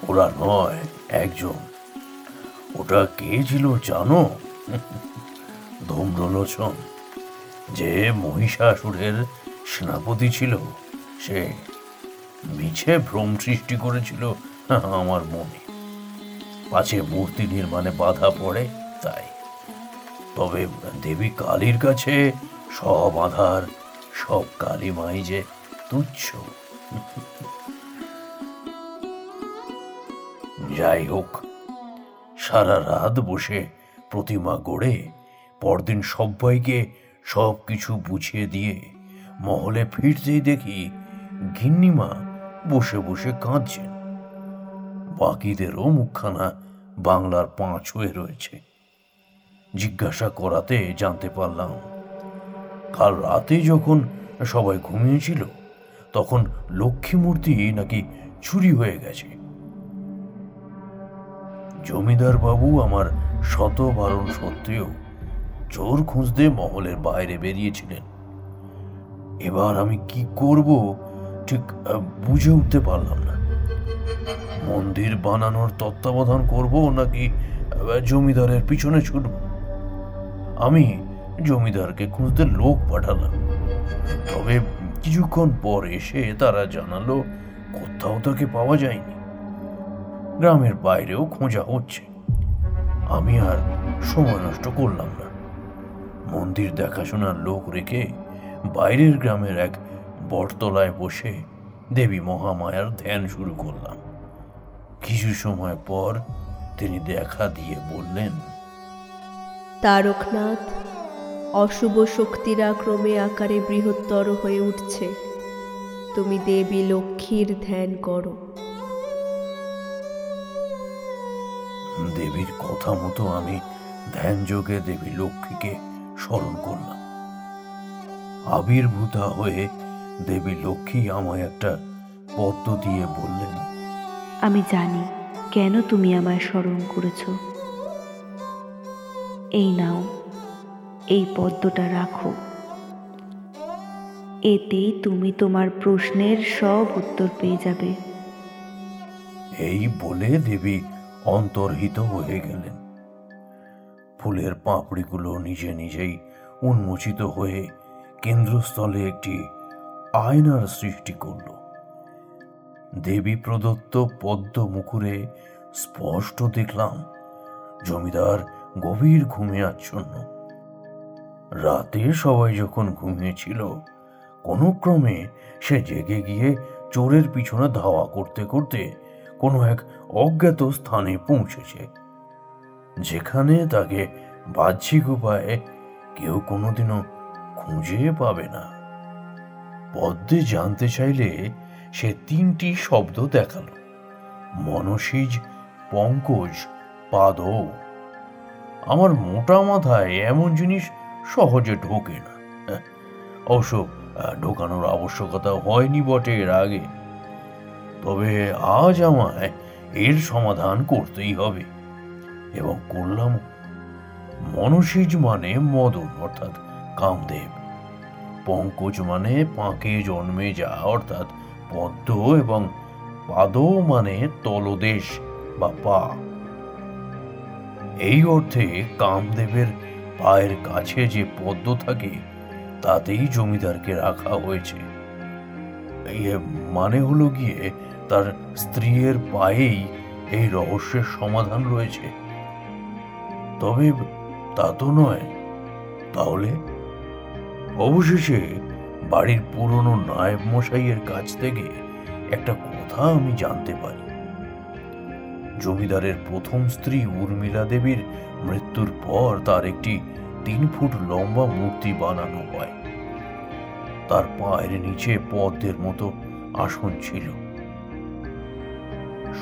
ওরা নয়, একজন। ওটা কে ছিল জানো? ধূম্রলোচন, যে মহিষাসুরের সেনাপতি ছিল, সে মিছে ভ্রম সৃষ্টি করেছিল আমার মনে। পাছে মূর্তি নির্মাণে বাধা পড়ে, তাই। তবে দেবী কালীর কাছে সব আধার, সব কালী মাই যে তুচ্ছ। যাই হোক সারা রাত বসে প্রতিমা গড়ে পরদিন সবাইকে সব কিছু বুঝিয়ে দিয়ে মহলে ফিরতেই দেখি গিন্নিমা বসে বসে কাঁদছেন। বাকিদেরও মুখখানা বাংলার পাঁচ হয়ে রয়েছে। জিজ্ঞাসা করাতে জানতে পারলাম, কাল রাতে যখন সবাই ঘুমিয়েছিল তখন লক্ষ্মী মূর্তি নাকি চুরি হয়ে গেছে। জমিদার বাবু আমার শত বারণ সত্ত্বেও চোর খুঁজতে মহলের বাইরে বেরিয়েছিলেন। এবার আমি কি করব ঠিক বুঝে উঠতে পারলাম না। মন্দির বানানোর তত্ত্বাবধান করব নাকি জমিদারের পিছনে ছুটব? আমি জমিদারকে খুঁজতে লোক পাঠালাম। তবে কিছুক্ষণ পর এসে তারা জানালো, কোথাও তাকে পাওয়া যায়নি। গ্রামের বাইরেও খোঁজা হচ্ছে। আমি আর সময় নষ্ট করলাম না। মন্দির দেখাশোনার লোক রেখে বাইরের গ্রামের এক বটতলায় বসে দেবী মহামায়ার ধ্যান শুরু করলাম। কিছু সময় পর তিনি দেখা দিয়ে বললেন, তারকনাথ অশুভ শক্তিরা ক্রমে আকারে বৃহত্তর হয়ে উঠছে। তুমি দেবী লক্ষ্মীর ধ্যান করো। দেবীর কথা মতো আমি ধ্যান যোগে দেবী লক্ষ্মীকে স্মরণ করলাম। আবির্ভূতা হয়ে দেবী লক্ষ্মী আমায় একটা পদ্ম দিয়ে বললেন আমি জানি কেন তুমি আমায় স্মরণ করেছ। এই নাও। এই পদ্মটা রাখো। এতেই তুমি তোমার প্রশ্নের সব উত্তর পেয়ে যাবে। এই বলে দেবী অন্তর্হিত হয়ে গেলেন। ফুলের পাপড়িগুলো নিজে নিজেই উন্মোচিত হয়ে কেন্দ্রস্থলে একটি আয়নার সৃষ্টি করল। দেবী প্রদত্ত পদ্ম মুকুরে স্পষ্ট দেখলাম, জমিদার গভীর ঘুমে আচ্ছন্ন। রাতে সবাই যখন ঘুমিয়েছিল কোনো ক্রমে সে জেগে গিয়ে চোরের পিছনে ধাওয়া করতে করতে কোনো এক অজ্ঞাত স্থানে পৌঁছেছে, যেখানে তাকে বাহ্যিক উপায়ে কেউ কোনোদিনও খুঁজে পাবে না। পদ্মে জানতে চাইলে সে তিনটি শব্দ দেখাল, মনসিজ, পঙ্কজ, পাদৌ। আমার মোটা মাথায় এমন জিনিস সহজে ঢোকে না। হ্যাঁ, অবশ্য ঢোকানোর আবশ্যকতা হয়নি বটে এর আগে। তবে আজ আমায় এর সমাধান করতেই হবে। এবং করলাম মনসিজ মানে মদন অর্থাৎ কামদেব। পঙ্কজ মানে পাঁকে জন্মে যা অর্থাৎ পদ্ম এবং পাদ মানে তলদেশ বা পা। এই অর্থে কামদেবের পায়ের কাছে যে পদ্ম থাকে, তাতেই জমিদারকে রাখা হয়েছে। মানে হলো গিয়ে তার স্ত্রীর পায়েই এই রহস্যের সমাধান রয়েছে। তবে তা তো নয়। তাহলে? অবশেষে বাড়ির পুরনো নায়েব মশাইয়ের কাছ থেকে একটা কথা আমি জানতে পারি। জমিদারের প্রথম স্ত্রী উর্মিলা দেবীর মৃত্যুর পর তার একটি তিন ফুট লম্বা মূর্তি বানানো হয়। তার পায়ের নিচে পদ্মের মতো আসন ছিল।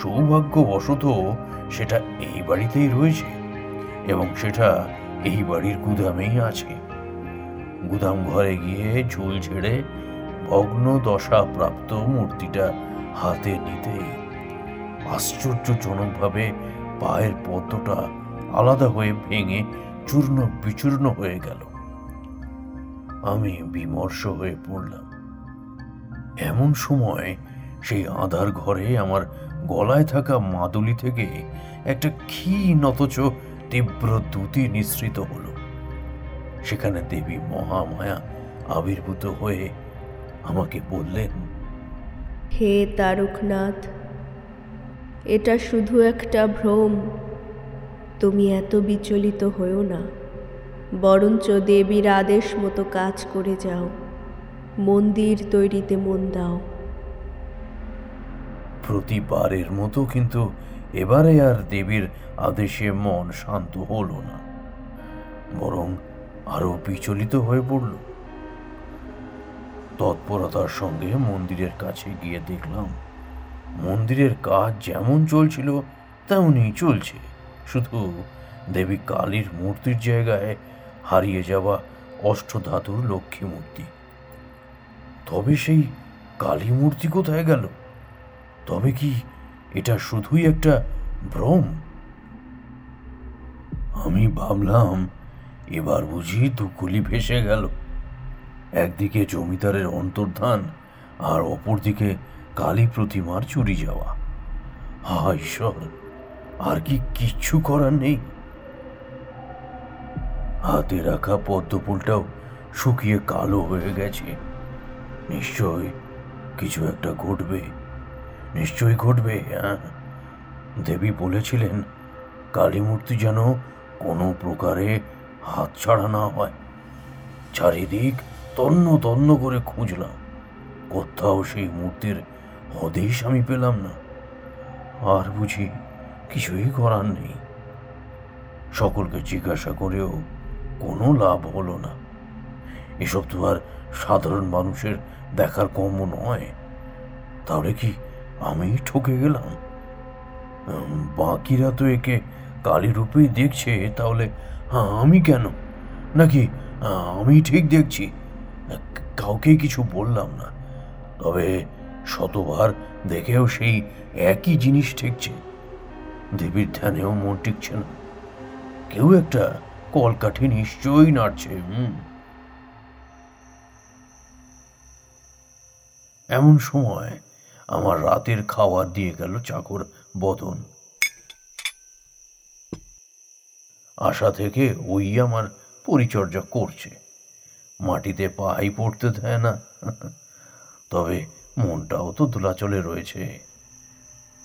সৌভাগ্যবশত সেটা এই বাড়িতেই রয়েছে এবং সেটা এই বাড়ির গুদামেই আছে। গুদাম ঘরে গিয়ে ঝুল ছেড়ে ভগ্ন দশা প্রাপ্ত মূর্তিটা হাতে নিতেই আশ্চর্যজনকভাবে পায়ের পদ্মটা আলাদা হয়ে ভেঙে চূর্ণ বিচূর্ণ হয়ে গেল। আমি বিমর্ষ হয়ে পড়লাম। এমন সময় সেই আধার ঘরে আমার গলায় থাকা মাদুলি থেকে একটা ক্ষীণ অথচ তীব্র দ্যুতি নিঃসৃত হলো। সেখানে দেবী মহামায়া আবির্ভূত হয়ে আমাকে বললেন, হে তারকনাথ, এটা শুধু একটা ভ্রম। তুমি এত বিচলিত হও না। বরঞ্চ দেবীর আদেশ মতো কাজ করে যাও। মন্দির তৈরিতে মন দাও। প্রতিবারের মতো কিন্তু এবারে আর দেবীর আদেশে মন শান্ত হলো না। বরং আরও বিচলিত হয়ে পড়ল। তৎপরতার সঙ্গে মন্দিরের কাছে গিয়ে দেখলাম, মন্দিরের কাজ যেমন চলছিল, তেমনই চলছে। শুধু দেবী কালীর মূর্তির জায়গায় হারিয়ে যাওয়া অষ্টধাতুর লক্ষ্মী মূর্তি। তবে সেই কালী মূর্তি কোথায় গেল? তবে কি এটা শুধুই একটা ভ্রম? আমি ভাবলাম, এবার বুঝি দুকুলি ভেসে গেল। একদিকে জমিদারের অন্তর্ধান আর অপরদিকে কালী প্রতিমার চুরি যাওয়া। হা ঈশ্বর! আর কি কিচ্ছু করার নেই। হাতে রাখা পদ্মফুলটাও শুকিয়ে কালো হয়ে গেছে। নিশ্চয় কিছু একটা ঘটবে। নিশ্চয়ই ঘটবে হ্যাঁ। দেবী বলেছিলেন কালী মূর্তি যেন কোনো প্রকারে হাত ছাড়া না হয়। চারিদিক তন্ন তন্ন করে খুঁজলাম। কোথাও সেই মূর্তির হদেশ আমি পেলাম না। আর বুঝি কিছুই করার নেই। সকলকে জিজ্ঞাসা করেও কোনো লাভ হলো না। এসব তো আর সাধারণ মানুষের দেখার কম নয়। তাহলে কি আমি ঠকে গেলাম? বাকিরা তো একে কালী রূপেই দেখছে তাহলে হ্যাঁ, আমি কেন? নাকি আমি ঠিক দেখছি? কাউকে কিছু বললাম না। তবে শতবার দেখেও সেই একই জিনিস ঠেকছে। দেবীর ধ্যানেও মন টিকছে না। কেউ একটা কলকাঠি নিশ্চয়ই নাড়ছে, হুম। এমন সময় আমার রাতের খাবার দিয়ে গেল চাকর বদন। আশা থেকে ওই আমার পরিচর্যা করছে। মাটিতে পাই পড়তে দেয় না। তবে মনটাও তো দোলাচলে রয়েছে।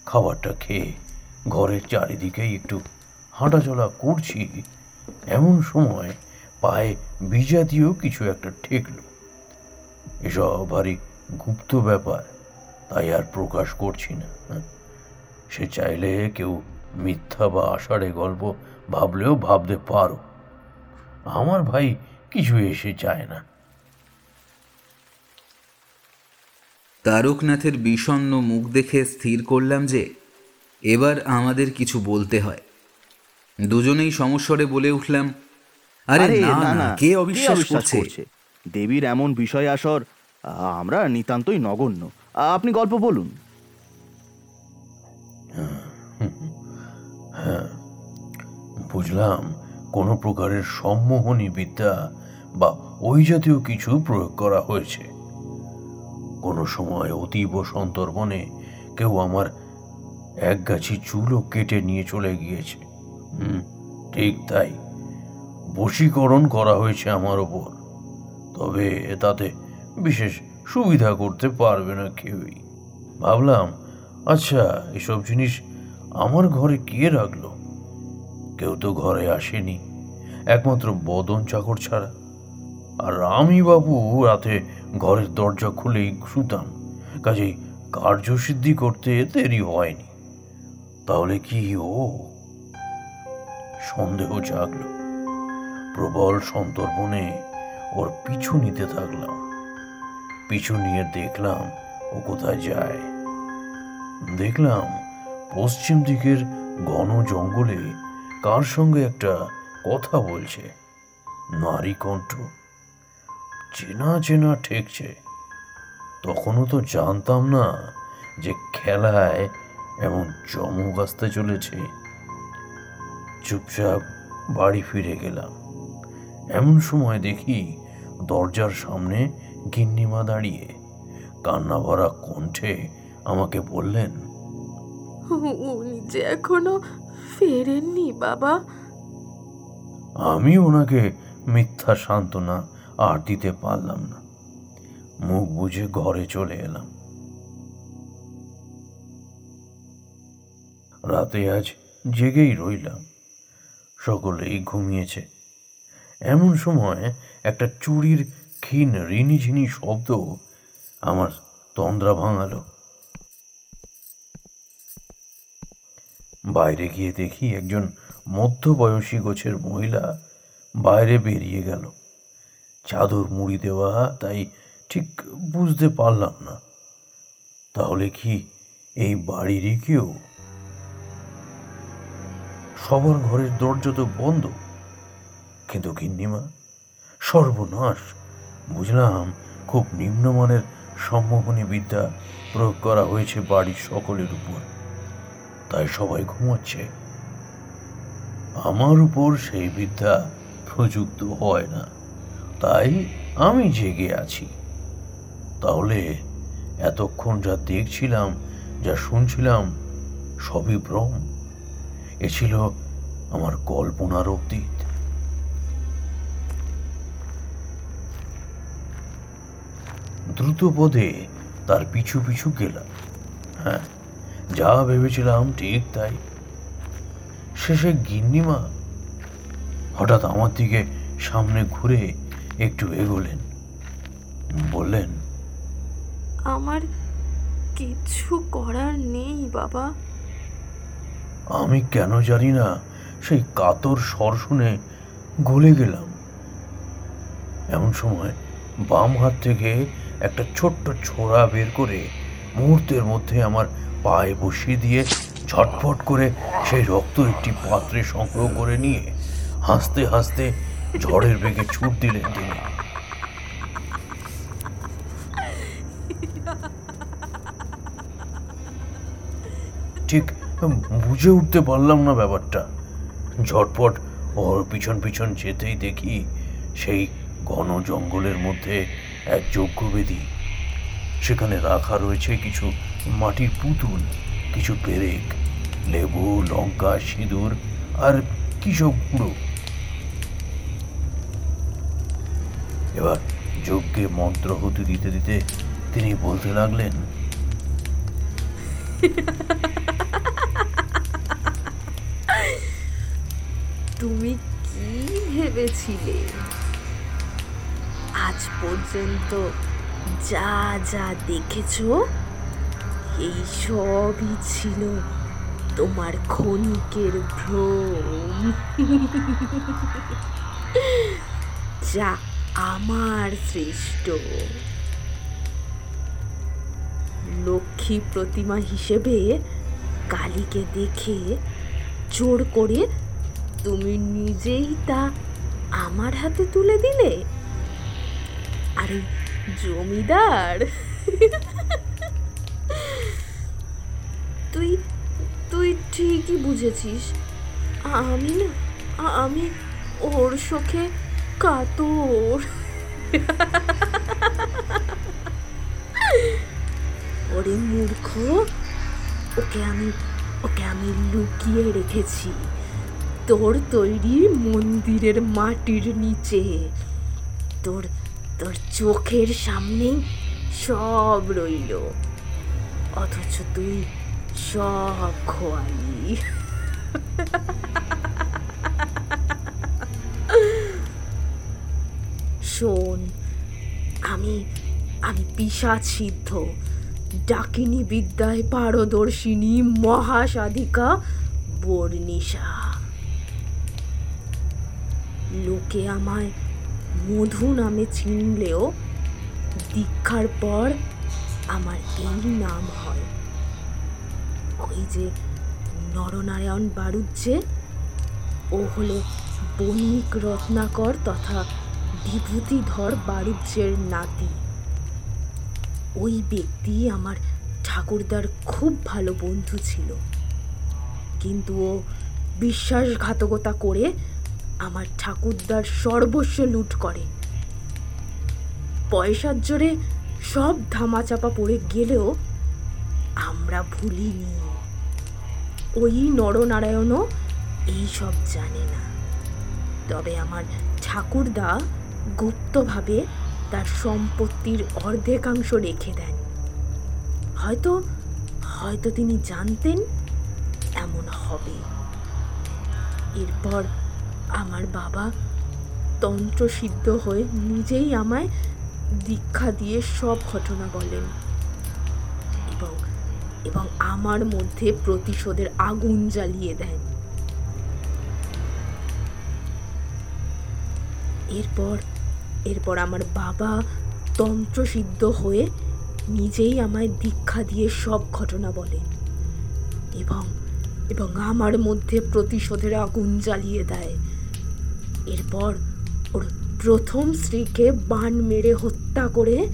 খাবারটা খেয়ে ঘরের চারিদিকে একটু হাঁটাচলা করছি, এমন সময় পায়ে বিজাতীয় কিছু একটা ঠেকলো। এসব ভারী গুপ্ত ব্যাপার, তাই আর প্রকাশ করছি না সে চাইলে কেউ মিথ্যা বা আষাঢ়ে গল্প ভাবলেও ভাবতে পারো। আমার ভাই কিছু এসে চায় না। তারকনাথের বিষণ্ণ মুখ দেখে স্থির করলাম যে এবার আমাদের কিছু বলতে হয়। দুজনেই সমস্বরে বলে উঠলাম আরে না না কে অবিশ্বাস করছে? দেবীর এমন বিষয় আসর আমরা নিতান্তই নগণ্য। আপনি গল্প বলুন। হ্যাঁ বুঝলাম কোনো প্রকারের সম্মোহনী বিদ্যা বা ওই জাতীয় কিছু প্রয়োগ করা হয়েছে। কোনো সময় অতীব সন্তর্পণে কেউ আমার এক গাছি চুলও কেটে নিয়ে চলে গিয়েছে। হুম, ঠিক তাই। বশীকরণ করা হয়েছে আমার ওপর। তবে তাতে বিশেষ সুবিধা করতে পারবে না কেউই। ভাবলাম আচ্ছা এসব জিনিস আমার ঘরে কে রাখল? কেউ তো ঘরে আসেনি, একমাত্র বদন চাকর ছাড়া। আর আমি বাবু রাতে ঘরের দরজা খুলেই শুতাম, কাজেই কার্যসিদ্ধি করতে দেরি হয়নি। তাহলে কি ও? সন্দেহ জাগল। প্রবল সন্তর্পণে ওর পিছু নিতে থাকলাম। পিছু নিয়ে দেখলাম ও কোথায় যায়। দেখলাম পশ্চিম দিকের ঘন জঙ্গলে কার সঙ্গে একটা কথা বলছে। নারী কণ্ঠ। চেনা চেনা ঠেকছে। তখনও তো জানতাম না যে খেলায় এমন চমক আসতে চলেছে। চুপচাপ বাড়ি ফিরে গেলাম। এমন সময় দেখি দরজার সামনে গিন্নিমা দাঁড়িয়ে কান্না ভরা কণ্ঠে আমাকে বললেন উনি যে এখনও ফেরেননি বাবা? আমি ওনাকে মিথ্যা সান্ত্বনা আর দিতে পারলাম না। মুখ বুঝে ঘরে চলে এলাম। রাতে আজ জেগেই রইলাম। সকলেই ঘুমিয়েছে। এমন সময় একটা চুরির ক্ষীণ রিনিঝিনি শব্দ আমার তন্দ্রা ভাঙালো। বাইরে গিয়ে দেখি একজন মধ্যবয়সী গোছের মহিলা বাইরে বেরিয়ে গেল। চাদর মুড়ি দেওয়া, তাই ঠিক বুঝতে পারলাম না। তাহলে কি এই বাড়িরই কেউ? সবার ঘরের দরজা তো বন্ধ। কিন্তু গিন্নিমা, সর্বনাশ। বুঝলাম, খুব নিম্নমানের সম্মোহনী বিদ্যা প্রয়োগ করা হয়েছে বাড়ির সকলের উপর। তাই সবাই ঘুমাচ্ছে। আমার উপর সেই বিদ্যা প্রযুক্ত হয় না। তাই আমি জেগে আছি। তাহলে এতক্ষণ যা দেখছিলাম, যা শুনছিলাম, সবই ভ্রম। এ ছিল আমার কল্পনার অতীত। দ্রুত পদে তার পিছু পিছু গেলাম। হ্যাঁ যা ভেবেছিলাম ঠিক তাই। শেষে গিন্নিমা হঠাৎ আমার দিকে সামনে ঘুরে একটু এগোলেন। বললেন, আমার কিছু করার নেই বাবা। আমি কেন জানি না, সেই কাতর স্বর শুনে গলে গেলাম। এমন সময় বাম হাত থেকে একটা ছোট্ট ছোড়া বের করে মুহূর্তের মধ্যে আমার পায়ে বসিয়ে দিয়ে ঝটফট করে সেই রক্ত একটি পাত্রে সংগ্রহ করে নিয়ে হাসতে হাসতে ঝড়ের বেগে ছুট দিলেন তিনি। ঠিক বুঝে উঠতে পারলাম না ব্যাপারটা। ঝটপট ওর পিছন পিছন যেতেই দেখি সেই ঘন জঙ্গলের মধ্যে এক যজ্ঞবেদী। সেখানে রাখা রয়েছে কিছু মাটির পুতুল, কিছু পেরেক, লেবু, লঙ্কা, সিঁদুর আর কি সব গুঁড়ো। এবার যজ্ঞে মন্ত্র হতে দিতে দিতে তিনি বলতে লাগলেন তুমি কি ভেবেছিলে? আজ পর্যন্ত যা যা দেখেছ, এই সবই ছিল তোমার ক্ষণিকের ভ্রম। যা আমার শ্রেষ্ঠ। লক্ষ্মী প্রতিমা হিসেবে কালীকে দেখে জোর করে তুমি নিজেই তা আমার হাতে তুলে দিলে? আরে জমিদার! তুই তুই ঠিকই বুঝেছিস। আমি না, আমি ওর শোকে কাতর। ওরে মূর্খ, ওকে আমি ওকে আমি লুকিয়ে রেখেছি। তোর তৈরি মন্দিরের মাটির নিচে। তোর তোর চোখের সামনেই সব রইল। অথচ তুই সব খোয়ালি। শোন, আমি আমি পিসাচ সিদ্ধ। ডাকিনী বিদ্যায় পারদর্শিনী মহাসাধিকা বর্ণিশা। লোকে আমায় মধু নামে চিনলেও দীক্ষার পর আমার এই নাম হয়। ওই যে নরনারায়ণ বাড়ুজ্জে ও হলো বণিক রত্নাকর তথা বিভূতিধর বাড়ুজ্যের নাতি। ওই ব্যক্তি আমার ঠাকুরদার খুব ভালো বন্ধু ছিল। কিন্তু ও বিশ্বাসঘাতকতা করে আমার ঠাকুরদার সর্বস্ব লুট করে। পয়সার জোরে সব ধামাচাপা পড়ে গেলেও আমরা ভুলিনি। ওই নরনারায়ণও এই সব জানে না। তবে আমার ঠাকুরদা গুপ্তভাবে তার সম্পত্তির অর্ধেকাংশ রেখে দেন। হয়তো হয়তো তিনি জানতেন এমন হবে। এরপর আমার বাবা তন্ত্রসিদ্ধ হয়ে নিজেই আমায় দীক্ষা দিয়ে সব ঘটনা বলেন। এবং এবং আমার মধ্যে প্রতিশোধের আগুন জ্বালিয়ে দেন। এরপর এরপর আমার বাবা তন্ত্রসিদ্ধ হয়ে নিজেই আমায় দীক্ষা দিয়ে সব ঘটনা বলে এবং এবং আমার মধ্যে প্রতিশোধের আগুন জ্বালিয়ে দেয়। এরপর ওর প্রথম স্ত্রীকে বান মেরে হত্যা করে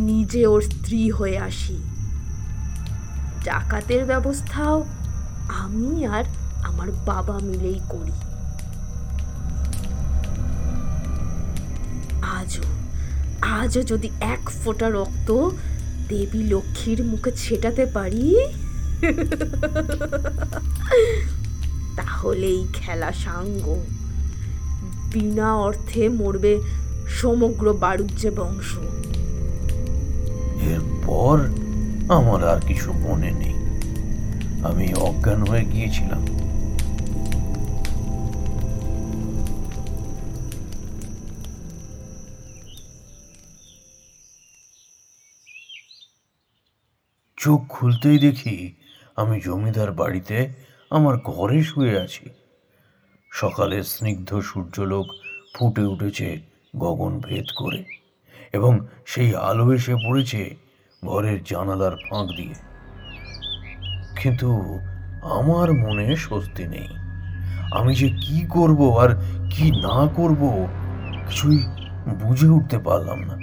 নিজে ওর স্ত্রী হয়ে আসি। ডাকাতের ব্যবস্থাও আমি আর আমার বাবা মিলেই করি। আজও আজও যদি এক ফোঁটা রক্ত দেবী লক্ষ্মীর মুখে ছেটাতে পারি, তাহলেই খেলা সাঙ্গ। বিনা অর্থে মরবে সমগ্র বাড়ুজ্যে বংশ। এরপর আমার আর কিছু মনে নেই। আমি অজ্ঞান হয়ে গিয়েছিলাম। চোখ খুলতেই দেখি আমি জমিদার বাড়িতে আমার ঘরে শুয়ে আছি। সকালের স্নিগ্ধ সূর্যলোক ফুটে উঠেছে গগন ভেদ করে এবং সেই আলো এসে পড়েছে ঘরের জানালার ফাঁক দিয়ে। কিন্তু আমার মনে স্বস্তি নেই। আমি যে কি করব আর কি না করব কিছুই বুঝে উঠতে পারলাম না।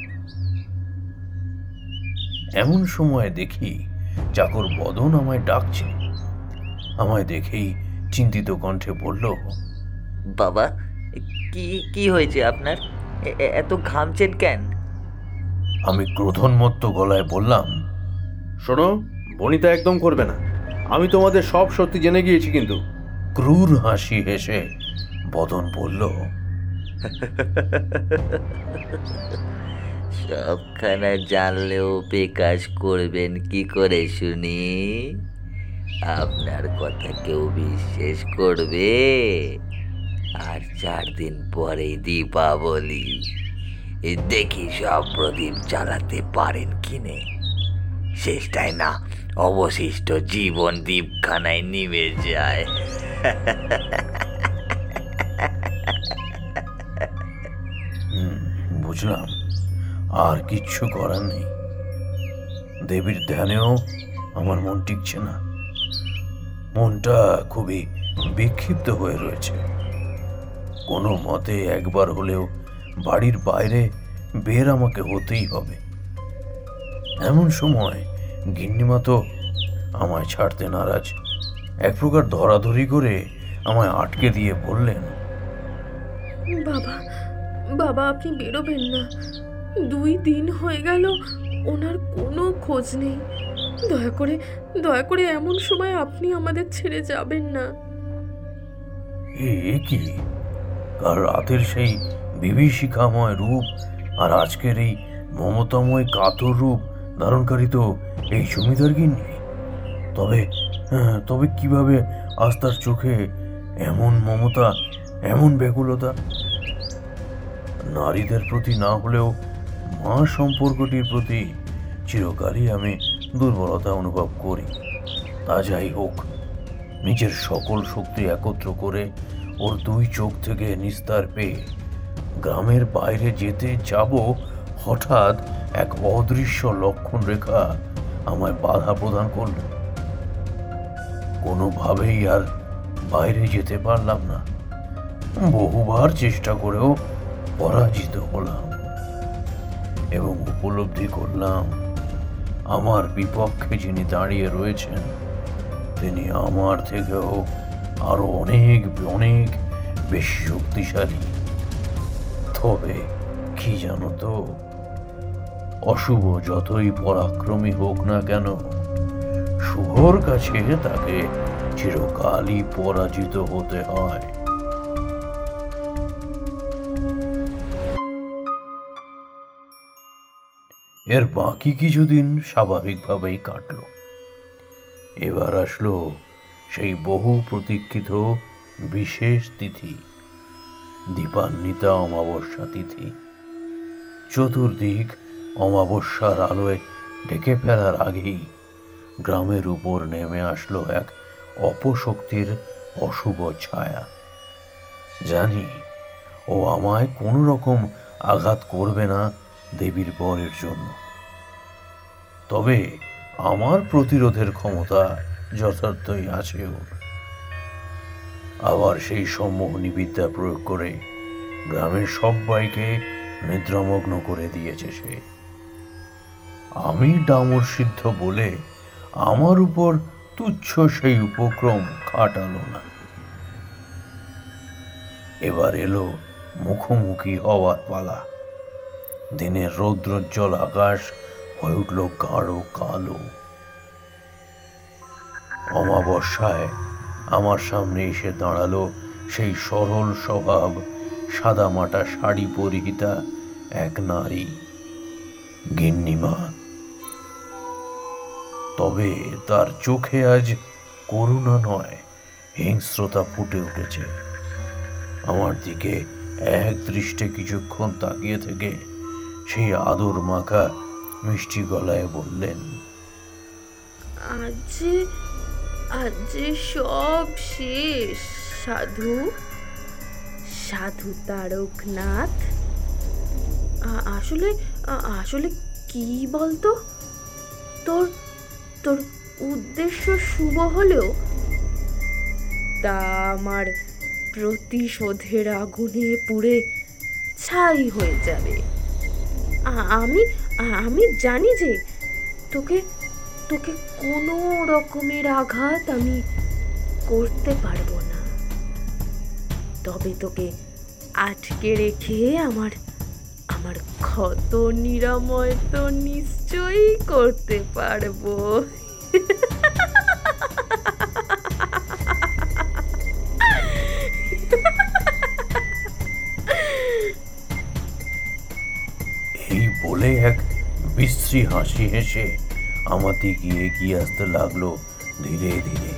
এমন সময় দেখি চাকর বদন আমায় ডাকছে। আমায় দেখেই চিন্তিত কণ্ঠে বলল বাবা কি কি হয়েছে আপনার? এত ঘামছেন কেন? আমি ক্রোধনমত্ত গলায় বললাম শোনো বনিতা একদম করবে না। আমি তোমাদের সব সত্যি জেনে গিয়েছি কিন্তু। ক্রূর হাসি হেসে বদন বলল সবখানা জানলেও বেকাশ করবেন কি করে শুনি? আপনার কথা কেউ বিশ্বাস করবে? আর চার দিন পরেই দীপাবলি। দেখি সব প্রদীপ জ্বালাতে পারেন কিনে শেষটায় না, অবশিষ্ট জীবন দ্বীপখানায় নিভে যায়। বুঝলাম। আর কিচ্ছু করার নেই। দেবীর ধ্যানেও আমার মন টিকছে না। মনটা খুবই বিক্ষিপ্ত হয়ে রয়েছে। কোনো মতে একবার হলেও বাড়ির বাইরে বের আমাকে হতেই হবে। এমন সময় গিন্নিমা তো আমায় ছাড়তে নারাজ। এক প্রকার ধরাধরি করে আমায় আটকে দিয়ে বললেন বাবা বাবা আপনি বেরোবেন না। দুই দিন হয়ে গেল ওনার কোনো খোঁজ নেই। দয়া করে দয়া করে এমন সময় আপনি আমাদের ছেড়ে যাবেন না। এ কি? কাল রাতের সেই বিভীষিকাময় রূপ আর আজকের এই মমতাময় কাতর রূপ ধারণকারী তো এই জমিদার গিন্নি? তবে তবে কীভাবে আজ তার চোখে এমন মমতা, এমন ব্যাকুলতা? নারীদের প্রতি না হলেও মা সম্পর্কটির প্রতি চিরকালই আমি দুর্বলতা অনুভব করি। তা যাই হোক, নিজের সকল শক্তি একত্র করে ওর দুই চোখ থেকে নিস্তার পেয়ে গ্রামের বাইরে যেতে যাব হঠাৎ এক অদৃশ্য লক্ষণ রেখা আমায় বাধা প্রদান করল। কোনোভাবেই আর বাইরে যেতে পারলাম না। বহুবার চেষ্টা করেও পরাজিত হলাম এবং উপলব্ধি করলাম, আমার বিপক্ষে যিনি দাঁড়িয়ে রয়েছেন, তিনি আমার থেকেও আরও অনেক অনেক বেশি শক্তিশালী। তবে কি জানো তো? অশুভ যতই পরাক্রমী হোক না কেন, শুভর কাছে তাকে চিরকালই পরাজিত হতে হয়। এর বাকি কিছুদিন স্বাভাবিকভাবেই কাটলো। এবার আসলো সেই বহু প্রতীক্ষিত বিশেষ তিথি, দীপান্বিতা অমাবস্যা তিথি। চতুর্দিক অমাবস্যার আলোয় ঢেকে ফেলার আগেই গ্রামের উপর নেমে আসলো এক অপশক্তির অশুভ ছায়া। জানি ও আমায় কোনো রকম আঘাত করবে না দেবীর বরের জন্য। তবে আমার প্রতিরোধের ক্ষমতা যথার্থই আছে ওর। আবার সেই বিদ্যা প্রয়োগ করে গ্রামের সবাইকে নিদ্রামগ্ন করে দিয়েছে সে। আমি ডামর সিদ্ধ বলে আমার উপর তুচ্ছ সেই উপক্রম খাটালো না। এবার এলো মুখোমুখি হওয়ার পালা। দিনের রৌদ্রোজ্জ্বল আকাশ হয়ে উঠল গাঢ় কালো। অমাবস্যায় আমার সামনে এসে দাঁড়াল সেই সরল স্বভাব, সাদামাটা শাড়ি পরিহিতা এক নারী। গিন্নিমা, তবে তার চোখে আজ করুণা নয়, হিংস্রতা ফুটে উঠেছে। আমার দিকে এক দৃষ্টে কিছুক্ষণ তাকিয়ে থেকে সেই আদর মাখা মিষ্টি গলায় বললেন, আজ আজ যে সব শেষ। সাধু সাধু তারকনাথ। আসলে আসলে কি বলতো? তোর তোর উদ্দেশ্য শুভ হলেও তা আমার প্রতিশোধের আগুনে পুড়ে ছাই হয়ে যাবে। আমি আমি জানি যে তোকে তোকে কোনো রকমের আঘাত আমি করতে পারব না। তবে তোকে আটকে রেখে আমার আমার ক্ষত নিরাময় তো নিশ্চয়ই করতে পারব। এই বলে এক বিশ্রী হাসি হেসে আমার দিকে এগিয়ে আসতে লাগল ধীরে ধীরে।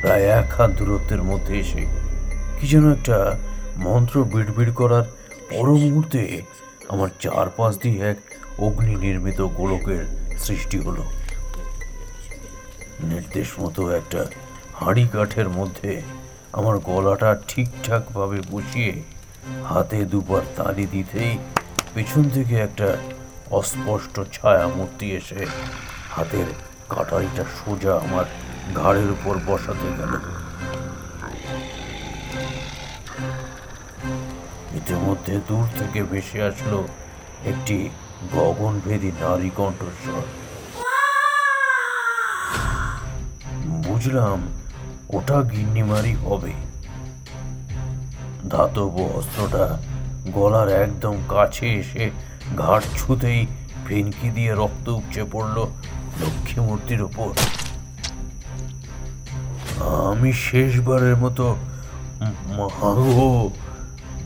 প্রায় এক হাত দূরত্বের মধ্যে এসে কি যেন একটা মন্ত্র বিড়বিড় করার পর মুহূর্তে আমার চারপাশ দিয়ে এক অগ্নি নির্মিত গোলকের সৃষ্টি হলো। নির্দেশ মতো একটা হাঁড়ি কাঠের মধ্যে আমার গলাটা ঠিকঠাক ভাবে বসিয়ে হাতে দুবার তালি দিতেই পেছন থেকে একটা অস্পষ্ট ছায়া মূর্তি এসে হাতের কাটারিটা সোজা আমার ঘাড়ের উপর বসাতে গেল। ইতিমধ্যে দূর থেকে ভেসে আসলো একটি গগনভেদী নারী কণ্ঠস্বর। বুঝলাম ওটা গিন্নিমারি হবে। ধাতব অস্ত্রটা গলার একদম কাছে এসে ঘাট ছুতেই ফেনকি দিয়ে রক্ত উপচে পড়ল লক্ষ্মী মূর্তির ওপর। আমি শেষবারের মতো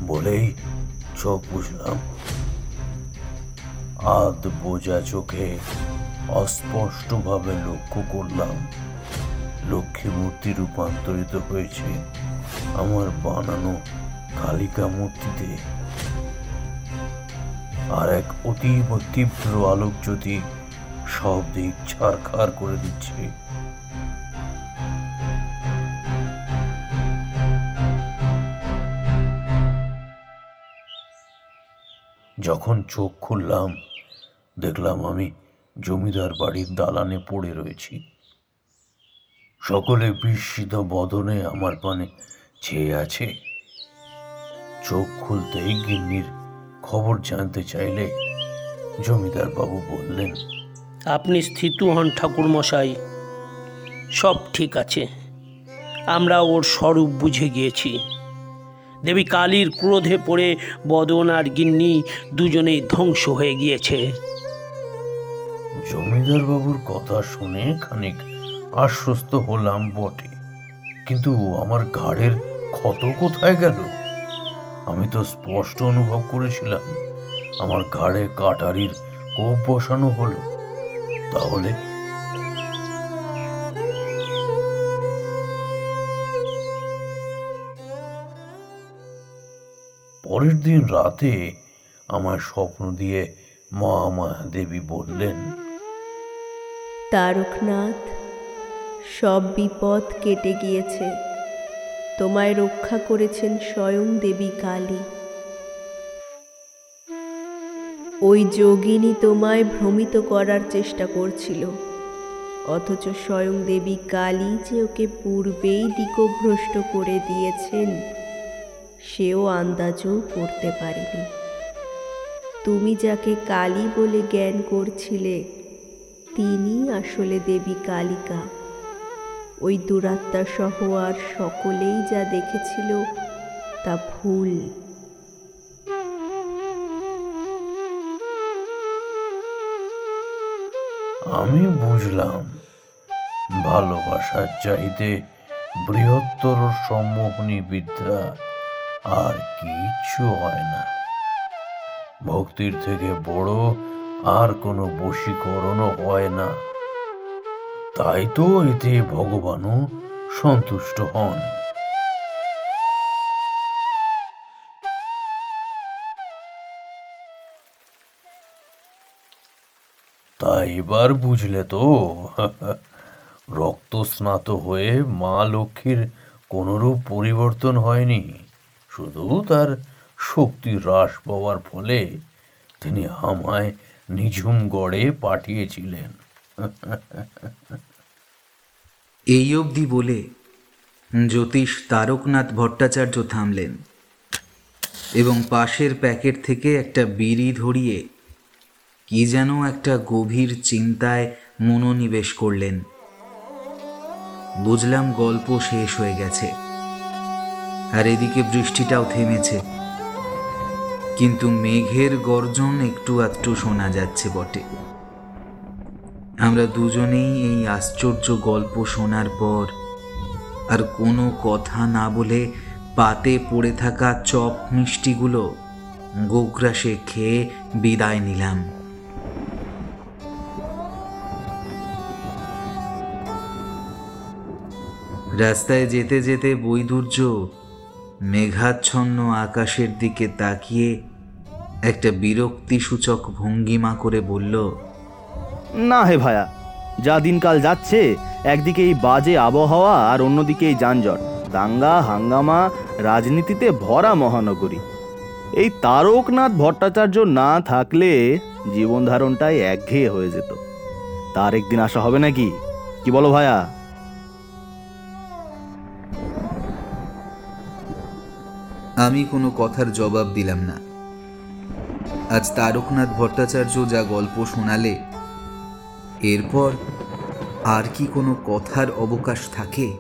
বলেই চোখ বুঝলাম। আধ বোঝা চোখে অস্পষ্টভাবে লক্ষ্য করলাম লক্ষ্মী মূর্তি রূপান্তরিত হয়েছে আমার বানানো কালিকা মূর্তিতে। আর এক অতীব তীব্র আলোক জ্যোতি সব দিক ছাড়খাড় করে দিচ্ছে। যখন চোখ খুললাম, দেখলাম আমি জমিদার বাড়ির দালানে পড়ে রয়েছি। সকলে বিস্মিত বদনে আমার পানে চেয়ে আছে। চোখ খুলতেই গিন্নির খবর জানতে চাইলে জমিদার বাবু বললেন আপনি স্থিত হন ঠাকুর মশাই। সব ঠিক আছে। আমরা ওর স্বরূপ বুঝে গিয়েছি। দেবী কালীর ক্রোধে পড়ে বদন আর গিন্নি দুজনেই ধ্বংস হয়ে গিয়েছে। জমিদার বাবুর কথা শুনে খানিক আশ্বস্ত হলাম বটে। কিন্তু আমার ঘাড়ের ক্ষত কোথায় গেল? আমি তো স্পষ্ট অনুভব করেছিলাম, আমার ঘাড়ে কাটারির কোপ বসানো হলো। তাহলে? পরের দিন রাতে আমার স্বপ্ন দিয়ে মা মায়া দেবী বললেন, তারকনাথ, সব বিপদ কেটে গিয়েছে। তোমায় রক্ষা করেছেন স্বয়ং দেবী কালী। ওই যোগিনী তোমায় ভ্রমিত করার চেষ্টা করছিল, অথচ স্বয়ং দেবী কালী যে ওকে পূর্বেই দিকভ্রষ্ট করে দিয়েছেন, সেও আন্দাজও করতে পারেনি। তুমি যাকে কালী বলে জ্ঞান করছিলে তিনি আসলে দেবী কালিকা। ওই দুরাত্মা সহ আর সকলেই যা দেখেছিল তা ভুল। আমি বুঝলাম, ভালোবাসার চাইতে বৃহত্তর সম্মোহনী বিদ্যা আর কিচ্ছু হয় না। ভক্তির থেকে বড় আর কোনো বশীকরণও হয় না। তাই তো এতে ভগবানও সন্তুষ্ট হন। তা এবার বুঝলে তো রক্ত স্নাত হয়ে মা লক্ষ্মীর কোনরূপ পরিবর্তন হয়নি। শুধু তার শক্তি হ্রাস পাওয়ার ফলে তিনি আমায় নিঝুম গড়ে পাঠিয়েছিলেন। এই অবধি বলে জ্যোতিষ তারকনাথ ভট্টাচার্য থামলেন এবং পাশের প্যাকেট থেকে একটা বিড়ি ধরিয়ে কি যেন একটা গভীর চিন্তায় মনোনিবেশ করলেন। বুঝলাম গল্প শেষ হয়ে গেছে আর এদিকে বৃষ্টিটাও থেমেছে। কিন্তু মেঘের গর্জন একটু আধটু শোনা যাচ্ছে বটে। আমরা দুজনেই এই আশ্চর্য গল্প শোনার পর আর কোনো কথা না বলে পাতে পড়ে থাকা চপ মিষ্টিগুলো গোগ্রাসে খেয়ে বিদায় নিলাম। রাস্তায় যেতে যেতে বৈদুর্য মেঘাচ্ছন্ন আকাশের দিকে তাকিয়ে একটা বিরক্তিসূচক ভঙ্গিমা করে বলল না হে ভায়া, যা দিনকাল যাচ্ছে, একদিকে এই বাজে আবহাওয়া আর অন্যদিকে এই যানজট। দাঙ্গা, হাঙ্গামা, রাজনীতিতে ভরা মহানগরী। এই তারকনাথ ভট্টাচার্য না থাকলে জীবন ধারণটাই একঘেয়ে হয়ে যেত। তার একদিন আসা হবে নাকি? কি বলো ভায়া? আমি কোনো কথার জবাব দিলাম না। আজ তারকনাথ ভট্টাচার্য যা গল্প শোনালে এরপর আর কি কোনো কথার অবকাশ থাকে?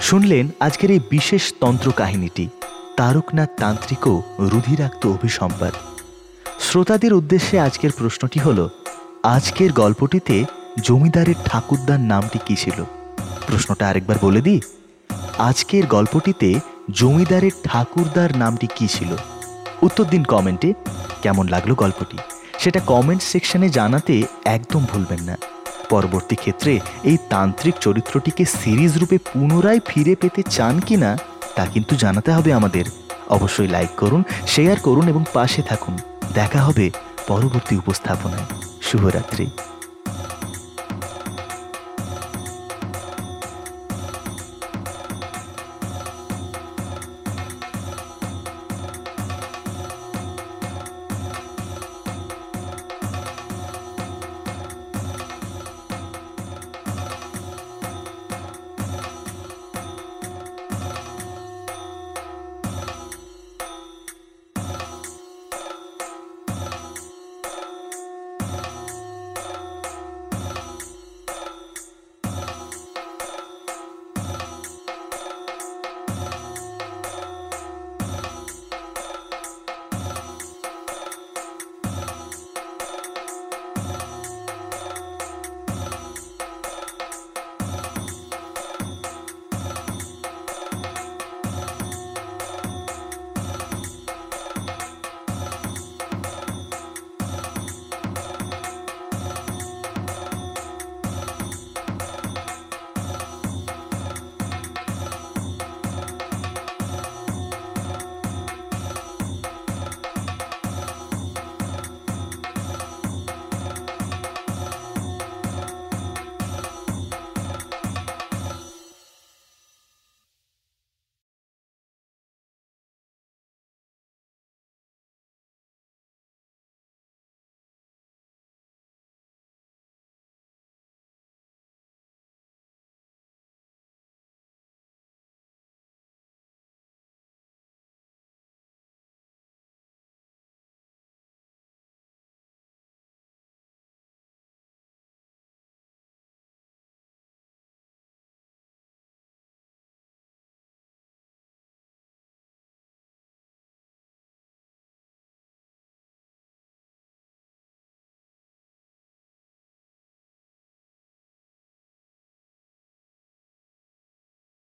শুনলেন আজকের এই বিশেষ তন্ত্র কাহিনীটি তারকনাথ তান্ত্রিক ও রুধিরাক্ত অভিসম্পাদ শ্রোতাদের উদ্দেশ্যে আজকের প্রশ্নটি হল, আজকের গল্পটিতে জমিদারের ঠাকুরদার নামটি কি ছিল? প্রশ্নটা আরেকবার বলে দিই, আজকের গল্পটিতে জমিদারের ঠাকুরদার নামটি কি ছিল? উত্তর দিন কমেন্টে, কেমন লাগল গল্পটি? সেটা কমেন্ট সেকশনে জানাতে একদম ভুলবেন না। পরবর্তী ক্ষেত্রে এই তান্ত্রিক চরিত্রটিকে সিরিজ রূপে পুনরায় ফিরে পেতে চান কিনা তা কিন্তু জানাতে হবে আমাদের। অবশ্যই লাইক করুন, শেয়ার করুন এবং পাশে থাকুন। দেখা হবে পরবর্তী উপস্থাপনায়। শুভরাত্রি।